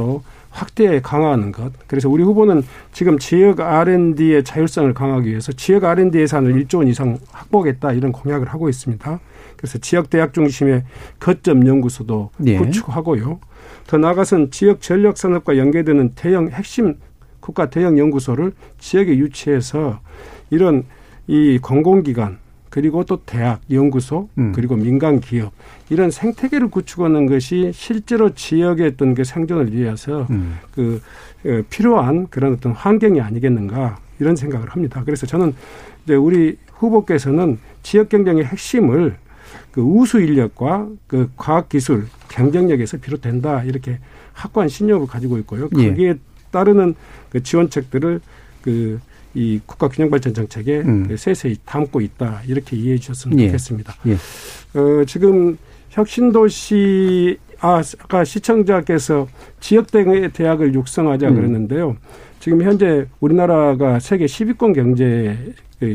확대 강화하는 것. 그래서 우리 후보는 지금 지역 R&D의 자율성을 강화하기 위해서 지역 R&D 예산을 1조 원 이상 확보하겠다 이런 공약을 하고 있습니다. 그래서 지역 대학 중심의 거점 연구소도 예. 구축하고요. 더 나아가서는 지역 전력 산업과 연계되는 대형 핵심 국가 대형 연구소를 지역에 유치해서 이런 이 공공기관 그리고 또 대학, 연구소, 음. 그리고 민간 기업 이런 생태계를 구축하는 것이 실제로 지역의 어떤 그 생존을 위해서 음. 그 어, 필요한 그런 어떤 환경이 아니겠는가 이런 생각을 합니다. 그래서 저는 이제 우리 후보께서는 지역 경쟁의 핵심을 그 우수 인력과 그 과학 기술 경쟁력에서 비롯된다 이렇게 확고한 신념을 가지고 있고요. 예. 거기에 예. 따르는 그 지원책들을 그 이 국가균형발전 정책에 음. 그 세세히 담고 있다 이렇게 이해해 주셨으면 예. 좋겠습니다. 예. 어, 지금 혁신도시 아, 아까 시청자께서 지역 대학을 육성하자 음. 그랬는데요. 지금 현재 우리나라가 세계 10위권 경제에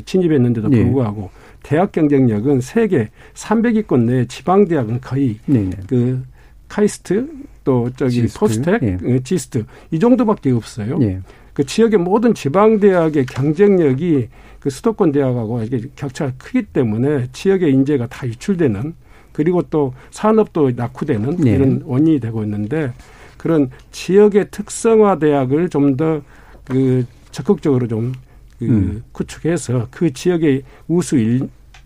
진입했는데도 불구하고 예. 대학 경쟁력은 세계 300위권 내 지방 대학은 거의 네네. 그 카이스트 또 저기 지스트. 포스텍, 예. 예. 지스트 이 정도밖에 없어요. 예. 그 지역의 모든 지방 대학의 경쟁력이 그 수도권 대학하고 이게 격차가 크기 때문에 지역의 인재가 다 유출되는 그리고 또 산업도 낙후되는 예. 이런 원인이 되고 있는데 그런 지역의 특성화 대학을 좀 더 그 적극적으로 좀그 음. 구축해서 그 지역의 우수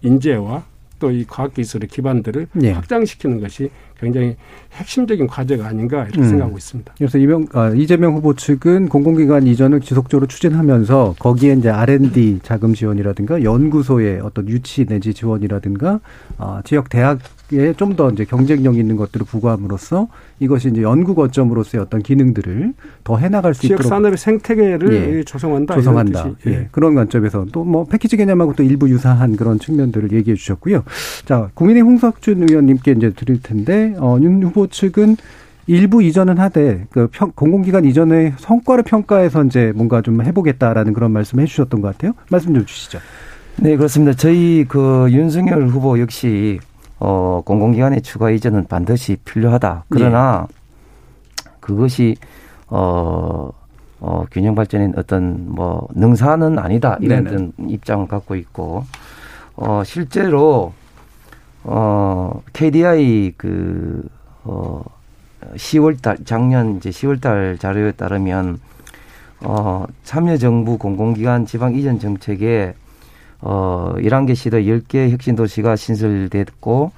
인재와 또 이 과학기술의 기반들을 예. 확장시키는 것이 굉장히 핵심적인 과제가 아닌가 이렇게 음. 생각하고 있습니다. 그래서 이명, 아, 이재명 후보 측은 공공기관 이전을 지속적으로 추진하면서 거기에 이제 R&D 자금 지원이라든가 연구소의 어떤 유치 내지 지원이라든가 아, 지역 대학 에 좀 더 이제 경쟁력 있는 것들을 부과함으로써 이것이 이제 연구 거점으로서의 어떤 기능들을 더 해나갈 수 지역 있도록 지역 산업의 생태계를 예. 조성한다. 조성한다. 예. 예. 그런 관점에서 또 뭐 패키지 개념하고 또 일부 유사한 그런 측면들을 얘기해 주셨고요. 자, 국민의 홍석준 의원님께 이제 드릴 텐데 어, 윤 후보 측은 일부 이전은 하되 그 평, 공공기관 이전의 성과를 평가해서 이제 뭔가 좀 해보겠다라는 그런 말씀 해 주셨던 것 같아요. 말씀 좀 주시죠. 네 그렇습니다. 저희 그 윤석열 후보 역시 어, 공공기관의 추가 이전은 반드시 필요하다. 그러나 네. 그것이 어, 어, 균형 발전인 어떤 뭐 능사는 아니다 이런 네네. 입장을 갖고 있고 어, 실제로 어, KDI 그, 어, 10월 달, 작년 이제 10월 달 자료에 따르면, 어, 참여정부 공공기관 지방 이전 정책에, 어, 11개 시도 10개 혁신 도시가 신설됐고,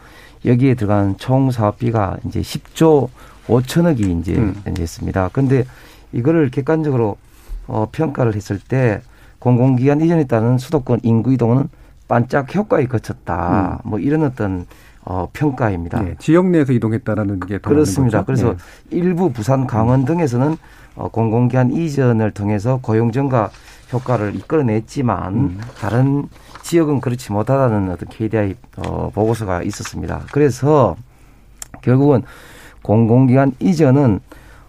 여기에 들어간 총 사업비가 이제 10조 5천억이 이제 음. 됐습니다. 근데 이거를 객관적으로 어, 평가를 했을 때 공공기관 이전에 따른 수도권 인구 이동은 반짝 효과에 거쳤다. 음. 뭐 이런 어떤 어, 평가입니다. 네, 지역 내에서 이동했다라는 게 그렇습니다. 그래서 네. 일부 부산, 강원 등에서는 어, 공공기관 이전을 통해서 고용 증가 효과를 이끌어냈지만 음. 다른 지역은 그렇지 못하다는 어떤 KDI 어, 보고서가 있었습니다. 그래서 결국은 공공기관 이전은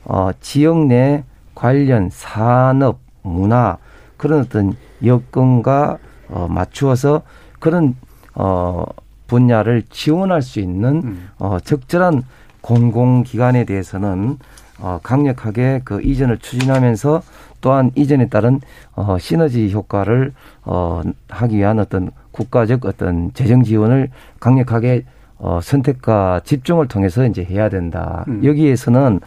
어, 지역 내 관련 산업, 문화 그런 어떤 여건과 어, 맞추어서 그런 어, 분야를 지원할 수 있는 음. 어, 적절한 공공기관에 대해서는 어, 강력하게 그 이전을 추진하면서 또한 이전에 따른 어, 시너지 효과를 어, 하기 위한 어떤 국가적 어떤 재정 지원을 강력하게 어, 선택과 집중을 통해서 이제 해야 된다. 음. 여기에서는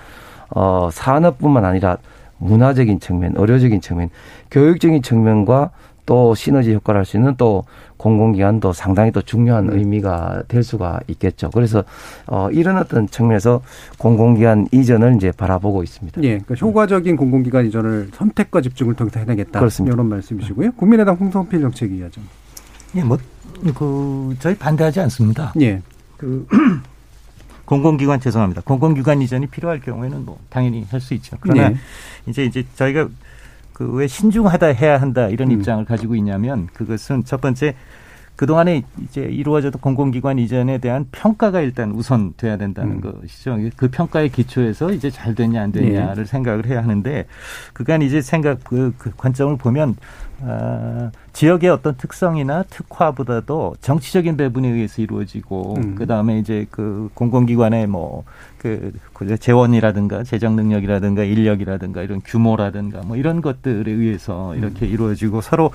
어, 산업뿐만 아니라 문화적인 측면, 의료적인 측면, 교육적인 측면과 또 시너지 효과를 할 수 있는 또 공공기관도 상당히 또 중요한 음. 의미가 될 수가 있겠죠. 그래서 어 이런 어떤 측면에서 공공기관 이전을 이제 바라보고 있습니다. 예, 그러니까 효과적인 공공기관 이전을 선택과 집중을 통해서 해내겠다. 그렇습니다. 이런 말씀이시고요. 국민의당 홍성필 정책위원장. 예, 뭐 그 저희 반대하지 않습니다. 예. 그 <clears throat> 공공기관 죄송합니다. 공공기관 이전이 필요할 경우에는 뭐 당연히 할 수 있죠. 그러나 네. 이제 이제 저희가 그 왜 신중하다 해야 한다 이런 음. 입장을 가지고 있냐면 그것은 첫 번째 그동안에 이제 이루어졌던 공공기관 이전에 대한 평가가 일단 우선 돼야 된다는 음. 것이죠. 그 평가의 기초에서 이제 잘 되냐 안 되냐를 네. 생각을 해야 하는데 그간 이제 생각 그, 그 관점을 보면 어, 지역의 어떤 특성이나 특화보다도 정치적인 배분에 의해서 이루어지고 음. 그 다음에 이제 그 공공기관의 뭐그 그 재원이라든가 재정 능력이라든가 인력이라든가 이런 규모라든가 뭐 이런 것들에 의해서 음. 이렇게 음. 이루어지고 서로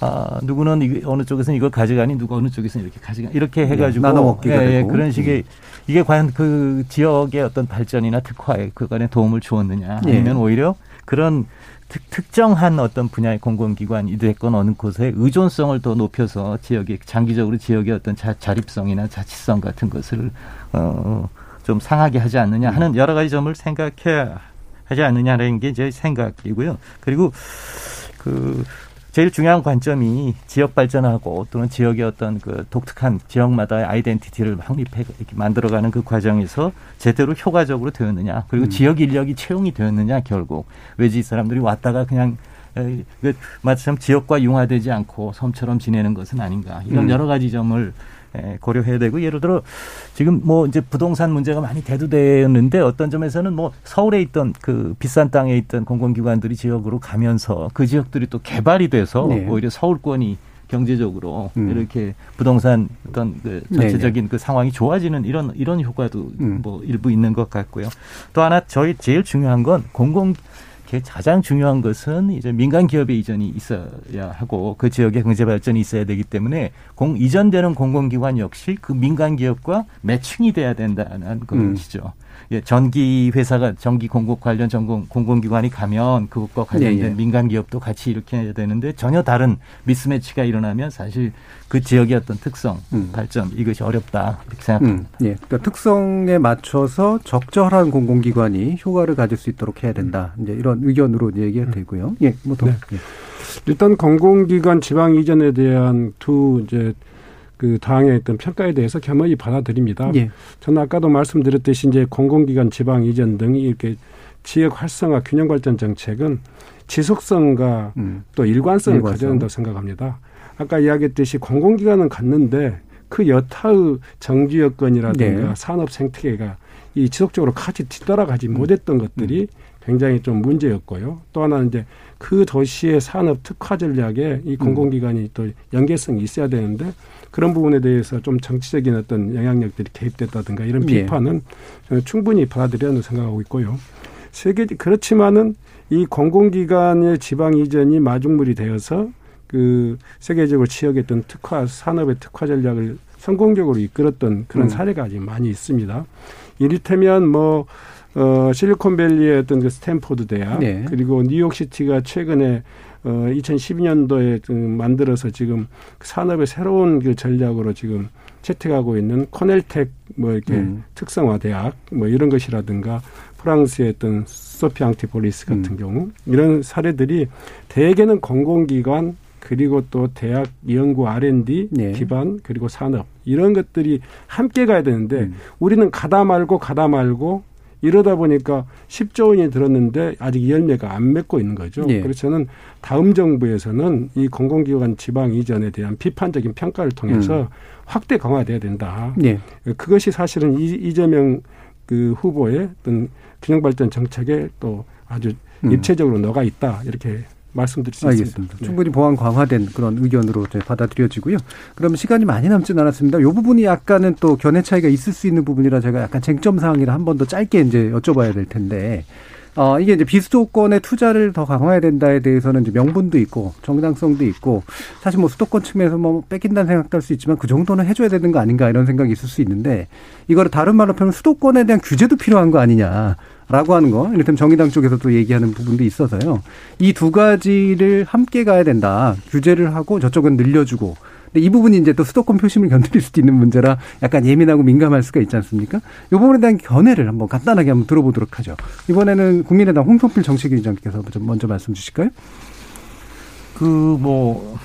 아 누구는 어느 쪽에서는 이걸 가져가니 누가 어느 쪽에서는 이렇게 가져가 이렇게 네, 해가지고 네, 나눠 먹기가 예, 예, 그런 식의 음. 이게 과연 그 지역의 어떤 발전이나 특화에 그간에 도움을 주었느냐 예. 아니면 예. 오히려 그런 특, 정한 어떤 분야의 공공기관이 됐건 어느 곳에 의존성을 더 높여서 지역의 장기적으로 지역의 어떤 자, 자립성이나 자치성 같은 것을 어, 좀 상하게 하지 않느냐 하는 여러 가지 점을 생각해야 하지 않느냐라는 게 제 생각이고요. 그리고 그 제일 중요한 관점이 지역 발전하고 또는 지역의 어떤 그 독특한 지역마다의 아이덴티티를 확립해 이렇게 만들어가는 그 과정에서 제대로 효과적으로 되었느냐 그리고 음. 지역 인력이 채용이 되었느냐 결국 외지 사람들이 왔다가 그냥 그 마침 지역과 융화되지 않고 섬처럼 지내는 것은 아닌가 이런 음. 여러 가지 점을 예, 고려해야 되고 예를 들어 지금 뭐 이제 부동산 문제가 많이 대두되었는데 어떤 점에서는 뭐 서울에 있던 그 비싼 땅에 있던 공공기관들이 지역으로 가면서 그 지역들이 또 개발이 돼서 네. 오히려 서울권이 경제적으로 음. 이렇게 부동산 어떤 그 전체적인 네네. 그 상황이 좋아지는 이런 이런 효과도 음. 뭐 일부 있는 것 같고요. 또 하나 저희 제일 중요한 건 공공 가장 중요한 것은 이제 민간 기업의 이전이 있어야 하고 그 지역의 경제 발전이 있어야 되기 때문에 공 이전되는 공공기관 역시 그 민간 기업과 매칭이 돼야 된다는 음. 것이죠. 예, 전기 회사가 전기 공급 관련 전공 공공기관이 가면 그것과 관련된 네, 네. 민간 기업도 같이 이렇게 해야 되는데 전혀 다른 미스매치가 일어나면 사실 그 지역의 어떤 특성, 음. 발전 이것이 어렵다 이렇게 생각합니다. 음, 예, 그러니까 특성에 맞춰서 적절한 공공기관이 효과를 가질 수 있도록 해야 된다. 이제 이런 의견으로 얘기가 음. 되고요. 예, 뭐 더. 네. 예. 일단 공공기관 지방 이전에 대한 두 이제 그 당의 어떤 평가에 대해서 겸허히 받아들입니다. 예. 저는 아까도 말씀드렸듯이 이제 공공기관 지방 이전 등이 이렇게 지역 활성화 균형 발전 정책은 지속성과 음. 또 일관성을 일관성. 가져야 된다고 생각합니다. 아까 이야기했듯이 공공기관은 갔는데 그 여타의 정지 여건이라든가 네. 산업 생태계가 이 지속적으로 같이 뒤따라가지 음. 못했던 것들이 음. 굉장히 좀 문제였고요. 또 하나는 이제 그 도시의 산업 특화 전략에 이 음. 공공기관이 음. 또 연계성이 있어야 되는데 그런 부분에 대해서 좀 정치적인 어떤 영향력들이 개입됐다든가 이런 예. 비판은 예. 충분히 받아들여야 생각하고 있고요. 세계 그렇지만은 이 공공기관의 지방 이전이 마중물이 되어서 그 세계적으로 취약했던 특화 산업의 특화 전략을 성공적으로 이끌었던 그런 음. 사례가 아직 많이 있습니다. 이를테면 뭐 어, 실리콘밸리의 어떤 그 스탠포드 대학 네. 그리고 뉴욕시티가 최근에 어, 2012년도에 그 만들어서 지금 산업의 새로운 그 전략으로 지금 채택하고 있는 코넬텍 뭐 이렇게 음. 특성화 대학 뭐 이런 것이라든가 프랑스의 어떤 소피 앙티폴리스 같은 음. 경우 이런 사례들이 대개는 공공기관 그리고 또 대학 연구 R&D 네. 기반 그리고 산업 이런 것들이 함께 가야 되는데 음. 우리는 가다 말고 가다 말고 이러다 보니까 10조 원이 들었는데 아직 열매가 안 맺고 있는 거죠. 예. 그래서 저는 다음 정부에서는 이 공공기관 지방 이전에 대한 비판적인 평가를 통해서 음. 확대 강화돼야 된다. 예. 그것이 사실은 이, 이재명 그 후보의 어떤 균형발전 정책에 또 아주 음. 입체적으로 녹아 있다 이렇게 말씀드릴 수 알겠습니다. 있습니다. 네. 충분히 보완 강화된 그런 의견으로 받아들여지고요. 그럼 시간이 많이 남진 않았습니다. 이 부분이 약간은 또 견해 차이가 있을 수 있는 부분이라 제가 약간 쟁점 사항이라 한 번 더 짧게 이제 여쭤봐야 될 텐데. 어, 이게 이제 비수도권의 투자를 더 강화해야 된다에 대해서는 이제 명분도 있고 정당성도 있고 사실 뭐 수도권 측면에서 뭐 뺏긴다는 생각도 할 수 있지만 그 정도는 해줘야 되는 거 아닌가 이런 생각이 있을 수 있는데 이거를 다른 말로 표현하면 수도권에 대한 규제도 필요한 거 아니냐. 라고 하는 거, 이를테면 정의당 쪽에서도 얘기하는 부분도 있어서요. 이 두 가지를 함께 가야 된다. 규제를 하고 저쪽은 늘려주고. 근데 이 부분이 이제 또 수도권 표심을 <laughs> 건드릴 수도 있는 문제라 약간 예민하고 민감할 수가 있지 않습니까? 이 부분에 대한 견해를 한번 간단하게 한번 들어보도록 하죠. 이번에는 국민의당 홍성필 정책위원장께서 좀 먼저 말씀 주실까요? 그 뭐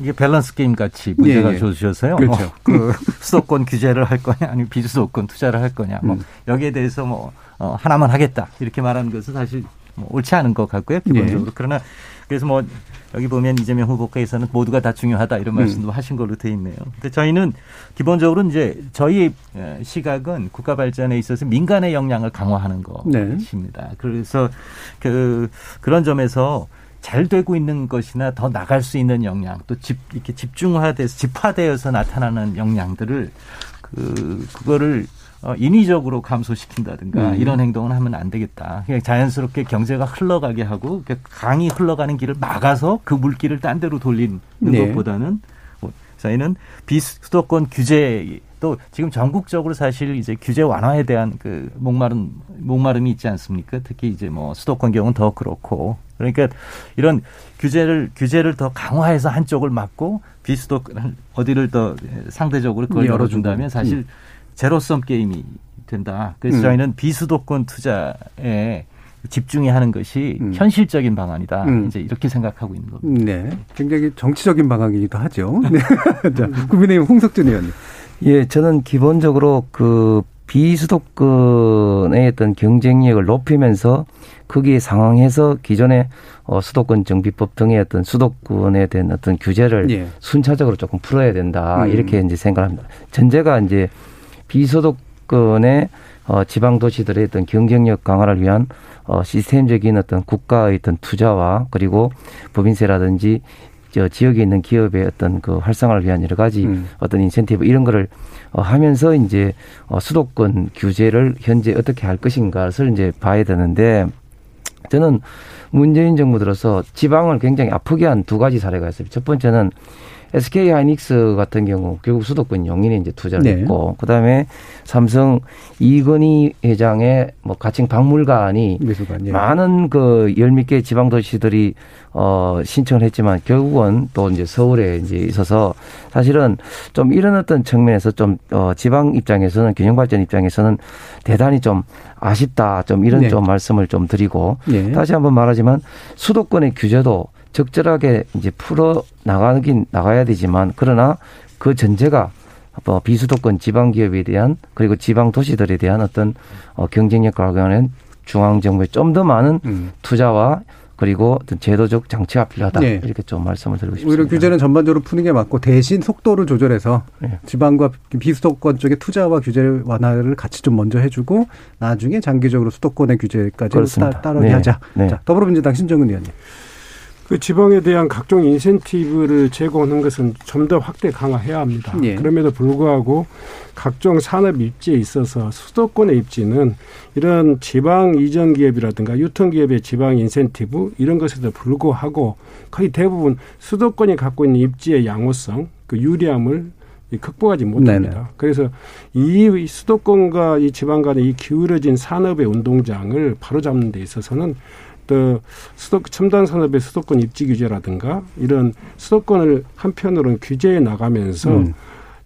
이게 밸런스 게임 같이 문제가 예, 예. 주셔서요. 그렇죠. 뭐, 그 수도권 규제를 할 거냐, 아니면 비수도권 투자를 할 거냐, 뭐 음. 여기에 대해서 뭐 어, 하나만 하겠다 이렇게 말하는 것은 사실 뭐 옳지 않은 것 같고요, 기본적으로. 예. 그러나 그래서 뭐 여기 보면 이재명 후보께서는 모두가 다 중요하다 이런 음. 말씀도 하신 걸로 돼 있네요. 근데 저희는 기본적으로 이제 저희 어, 시각은 국가 발전에 있어서 민간의 역량을 강화하는 네. 것입니다. 그래서 그 그런 점에서 잘 되고 있는 것이나 더 나갈 수 있는 역량, 또 집, 이렇게 집중화돼서, 집화되어서 나타나는 역량들을, 그, 그거를, 어, 인위적으로 감소시킨다든가 음. 이런 행동은 하면 안 되겠다. 그냥 자연스럽게 경제가 흘러가게 하고 그 강이 흘러가는 길을 막아서 그 물길을 딴 데로 돌리는 네. 것보다는 뭐 저희는 비수도권 규제 또 지금 전국적으로 사실 이제 규제 완화에 대한 그 목마름 목마름이 있지 않습니까? 특히 이제 뭐 수도권 경우는 더 그렇고 그러니까 이런 규제를 규제를 더 강화해서 한쪽을 막고 비수도 어디를 더 상대적으로 그걸. 열어준다면 사실 음. 제로섬 게임이 된다. 그래서 음. 저희는 비수도권 투자에 집중이 하는 것이 현실적인 방안이다. 음. 이제 이렇게 생각하고 있는 겁니다. 네. 굉장히 정치적인 방향이기도 하죠. 네. <laughs> 자, 국민의힘 홍석준 의원님. 예, 저는 기본적으로 그 비수도권의 어떤 경쟁력을 높이면서 거기에 상황해서 기존의 어, 수도권 정비법 등의 어떤 수도권에 대한 어떤 규제를 예. 순차적으로 조금 풀어야 된다. 음. 이렇게 이제 생각합니다. 전제가 이제 비수도권의 어, 지방 도시들의 어떤 경쟁력 강화를 위한 어, 시스템적인 어떤 국가의 어떤 투자와 그리고 법인세라든지 저 지역에 있는 기업의 어떤 그 활성화를 위한 여러 가지 음. 어떤 인센티브 이런 거를 어, 하면서 이제 어, 수도권 규제를 현재 어떻게 할 것인가를 이제 봐야 되는데 저는 문재인 정부 들어서 지방을 굉장히 아프게 한 두 가지 사례가 있어요. 첫 번째는 SK 하이닉스 같은 경우 결국 수도권 용인에 이제 투자를 네. 했고 그다음에 삼성 이건희 회장의 뭐 가칭 박물관이 미술관, 예. 많은 그 열 몇 개 지방 도시들이 어 신청을 했지만 결국은 또 이제 서울에 이제 있어서 사실은 좀 이런 어떤 측면에서 좀어 지방 입장에서는 균형 발전 입장에서는 대단히 좀 아쉽다 좀 이런 네. 좀 말씀을 좀 드리고 예. 다시 한번 말하지만 수도권의 규제도 적절하게 이제 풀어 나가긴 나가야 되지만 그러나 그 전제가 뭐 비수도권 지방 기업에 대한 그리고 지방 도시들에 대한 어떤 어 경쟁력 강화하는 중앙 정부의 좀더 많은 음. 투자와 그리고 어떤 제도적 장치가 필요하다 네. 이렇게 좀 말씀을 드리고 싶습니다. 오히려 규제는 전반적으로 푸는 게 맞고 대신 속도를 조절해서 네. 지방과 비수도권 쪽의 투자와 규제 완화를 같이 좀 먼저 해주고 나중에 장기적으로 수도권의 규제까지 그렇습니다. 따르게 네. 하자. 네. 자, 더불어민주당 신정은 의원님. 그 지방에 대한 각종 인센티브를 제공하는 것은 좀 더 확대 강화해야 합니다. 예. 그럼에도 불구하고 각종 산업 입지에 있어서 수도권의 입지는 이런 지방 이전 기업이라든가 유통 기업의 지방 인센티브 이런 것에도 불구하고 거의 대부분 수도권이 갖고 있는 입지의 양호성, 그 유리함을 이 극복하지 못합니다. 네네. 그래서 이 수도권과 이 지방 간의 이 기울어진 산업의 운동장을 바로잡는 데 있어서는 또 수도 첨단 산업의 수도권 입지 규제라든가 이런 수도권을 한편으로는 규제해 나가면서 음.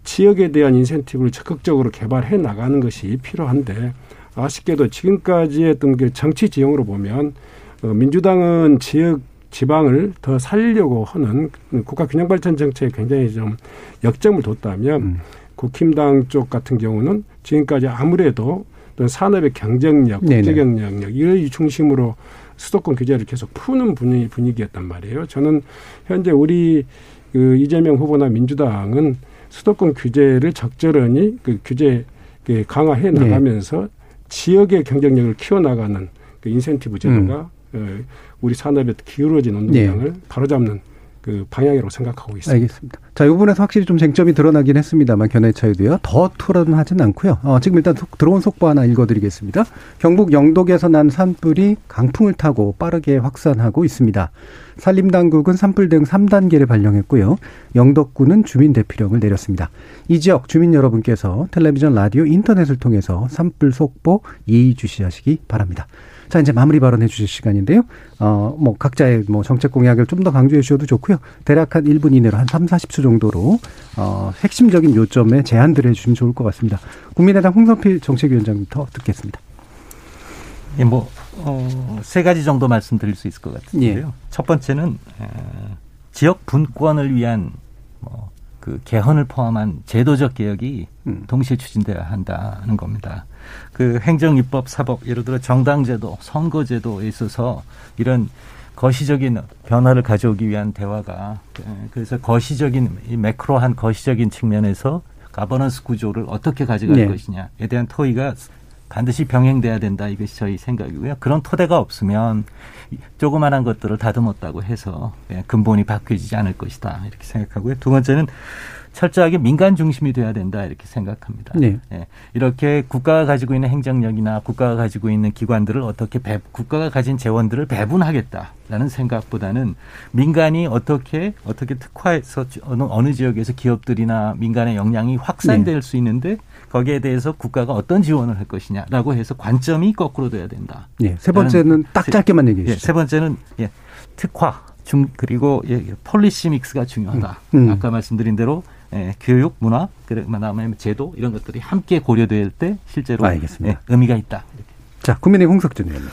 지역에 대한 인센티브를 적극적으로 개발해 나가는 것이 필요한데 아쉽게도 지금까지 했던 그 정치 지형으로 보면 어, 민주당은 지역 지방을 더 살리려고 하는 국가 균형 발전 정책에 굉장히 좀 역점을 뒀다면 음. 국힘당 쪽 같은 경우는 지금까지 아무래도 산업의 경쟁력, 국제 경쟁력 이를 중심으로 수도권 규제를 계속 푸는 분위기, 분위기였단 말이에요. 저는 현재 우리 그 이재명 후보나 민주당은 수도권 규제를 적절하니 그 규제 그 강화해 네. 나가면서 네. 지역의 경쟁력을 키워나가는 그 인센티브 제도가 음. 우리 산업에 기울어진 운동량을 네. 바로잡는 그 방향이라고 생각하고 있습니다. 알겠습니다. 자, 이 부분에서 확실히 좀 쟁점이 드러나긴 했습니다만 견해 차이도요. 더 토론하진 않고요. 어, 지금 일단 속, 들어온 속보 하나 읽어드리겠습니다. 경북 영덕에서 난 산불이 강풍을 타고 빠르게 확산하고 있습니다. 산림당국은 산불 등 3단계를 발령했고요. 영덕군은 주민 대피령을 내렸습니다. 이 지역 주민 여러분께서 텔레비전, 라디오, 인터넷을 통해서 산불 속보 예의주시하시기 바랍니다. 자, 이제 마무리 발언해 주실 시간인데요. 어, 뭐, 각자의 뭐 정책 공약을 좀 더 강조해 주셔도 좋고요. 대략 한 1분 이내로 한 3, 40초 정도로, 어, 핵심적인 요점에 제안들을 해 주시면 좋을 것 같습니다. 국민의당 홍선필 정책위원장부터 듣겠습니다. 예, 뭐, 어, 세 가지 정도 말씀드릴 수 있을 것 같은데요. 예. 첫 번째는, 어, 지역 분권을 위한 뭐, 그 개헌을 포함한 제도적 개혁이 음. 동시에 추진돼야 한다는 겁니다. 그 행정, 입법, 사법, 예를 들어 정당제도, 선거제도에 있어서 이런 거시적인 변화를 가져오기 위한 대화가 예, 그래서 거시적인 이 매크로한 거시적인 측면에서 가버넌스 구조를 어떻게 가져갈 네. 것이냐에 대한 토의가 반드시 병행돼야 된다 이것이 저희 생각이고요. 그런 토대가 없으면 조그마한 것들을 다듬었다고 해서 예, 근본이 바뀌지 않을 것이다 이렇게 생각하고요. 두 번째는 철저하게 민간 중심이 돼야 된다 이렇게 생각합니다. 네. 예, 이렇게 국가가 가지고 있는 행정력이나 국가가 가지고 있는 기관들을 어떻게 배, 국가가 가진 재원들을 배분하겠다라는 생각보다는 민간이 어떻게 어떻게 특화해서 어느, 어느 지역에서 기업들이나 민간의 역량이 확산될 네. 수 있는데 거기에 대해서 국가가 어떤 지원을 할 것이냐라고 해서 관점이 거꾸로 돼야 된다. 예. 세 번째는 딱 짧게만 얘기해 주시죠. 예, 세 번째는 예, 특화 중 그리고 예, policy mix가 중요하다. 음, 음. 아까 말씀드린 대로 예, 교육, 문화, 그다음에 제도 이런 것들이 함께 고려될 때 실제로 알겠습니다. 예, 의미가 있다. 이렇게. 자, 국민의 홍석준 의원님.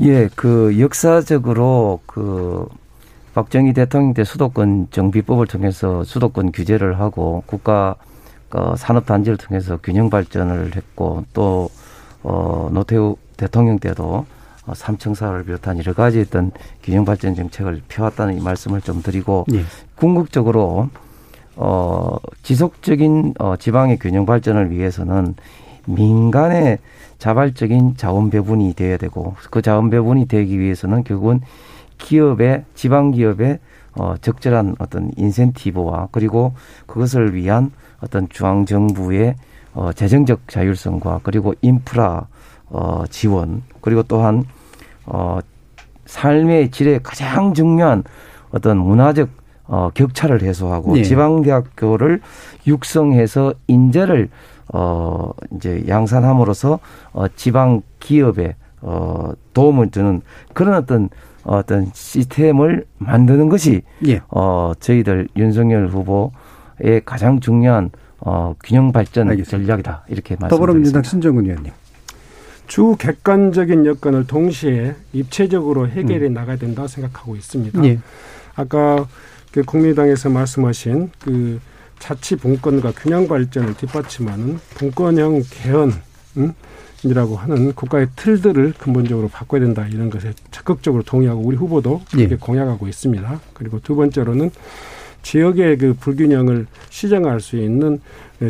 예, 그 역사적으로 그 박정희 대통령 때 수도권 정비법을 통해서 수도권 규제를 하고 국가 어, 산업 단지를 통해서 균형 발전을 했고 또 어, 노태우 대통령 때도 어, 삼청사를 비롯한 여러 가지 어떤 균형 발전 정책을 펴왔다는 이 말씀을 좀 드리고 예. 궁극적으로 어, 지속적인 어, 지방의 균형 발전을 위해서는 민간의 자발적인 자원 배분이 돼야 되고 그 자원 배분이 되기 위해서는 결국은 기업의 지방 기업의 어, 적절한 어떤 인센티브와 그리고 그것을 위한 어떤 중앙 정부의 어, 재정적 자율성과 그리고 인프라 어, 지원 그리고 또한 어, 삶의 질에 가장 중요한 어떤 문화적 어, 격차를 해소하고 네. 지방대학교를 육성해서 인재를 어, 이제 양산함으로써 어, 지방 기업에 어, 도움을 주는 그런 어떤 어떤 시스템을 만드는 것이 예. 어, 저희들 윤석열 후보의 가장 중요한 어, 균형 발전 알겠습니다. 전략이다 이렇게 말씀드립니다. 더불어민주당 신정근 의원님. 주 객관적인 여건을 동시에 입체적으로 해결해 음. 나가야 된다 생각하고 있습니다. 예. 아까 그 국민당에서 말씀하신 그 자치 분권과 균형 발전을 뒷받침하는 분권형 개헌 음? 이라고 하는 국가의 틀들을 근본적으로 바꿔야 된다 이런 것에 적극적으로 동의하고 우리 후보도 그렇게 예. 공약하고 있습니다. 그리고 두 번째로는 지역의 그 불균형을 시정할 수 있는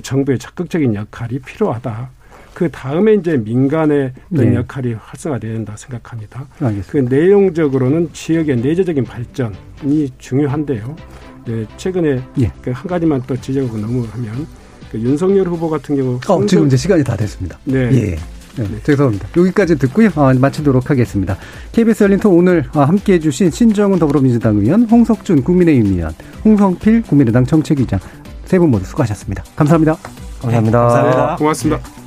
정부의 적극적인 역할이 필요하다. 그 다음에 이제 민간의 네. 역할이 활성화돼야 된다 생각합니다. 알겠습니다. 그 내용적으로는 지역의 내재적인 발전이 중요한데요. 네, 최근에 예. 그한 가지만 또 지적하고 넘어가면 그 윤석열 후보 같은 경우 어, 지금 이제 시간이 다 됐습니다. 네. 예. 네, 네. 죄송합니다. 여기까지 듣고요. 어, 마치도록 하겠습니다. KBS 열린 토 오늘 어, 함께 해 주신 신정은 더불어민주당 의원, 홍석준 국민의힘 의원, 홍성필 국민의당 정책위장 세 분 모두 수고하셨습니다. 감사합니다. 감사합니다. 감사합니다. 고맙습니다.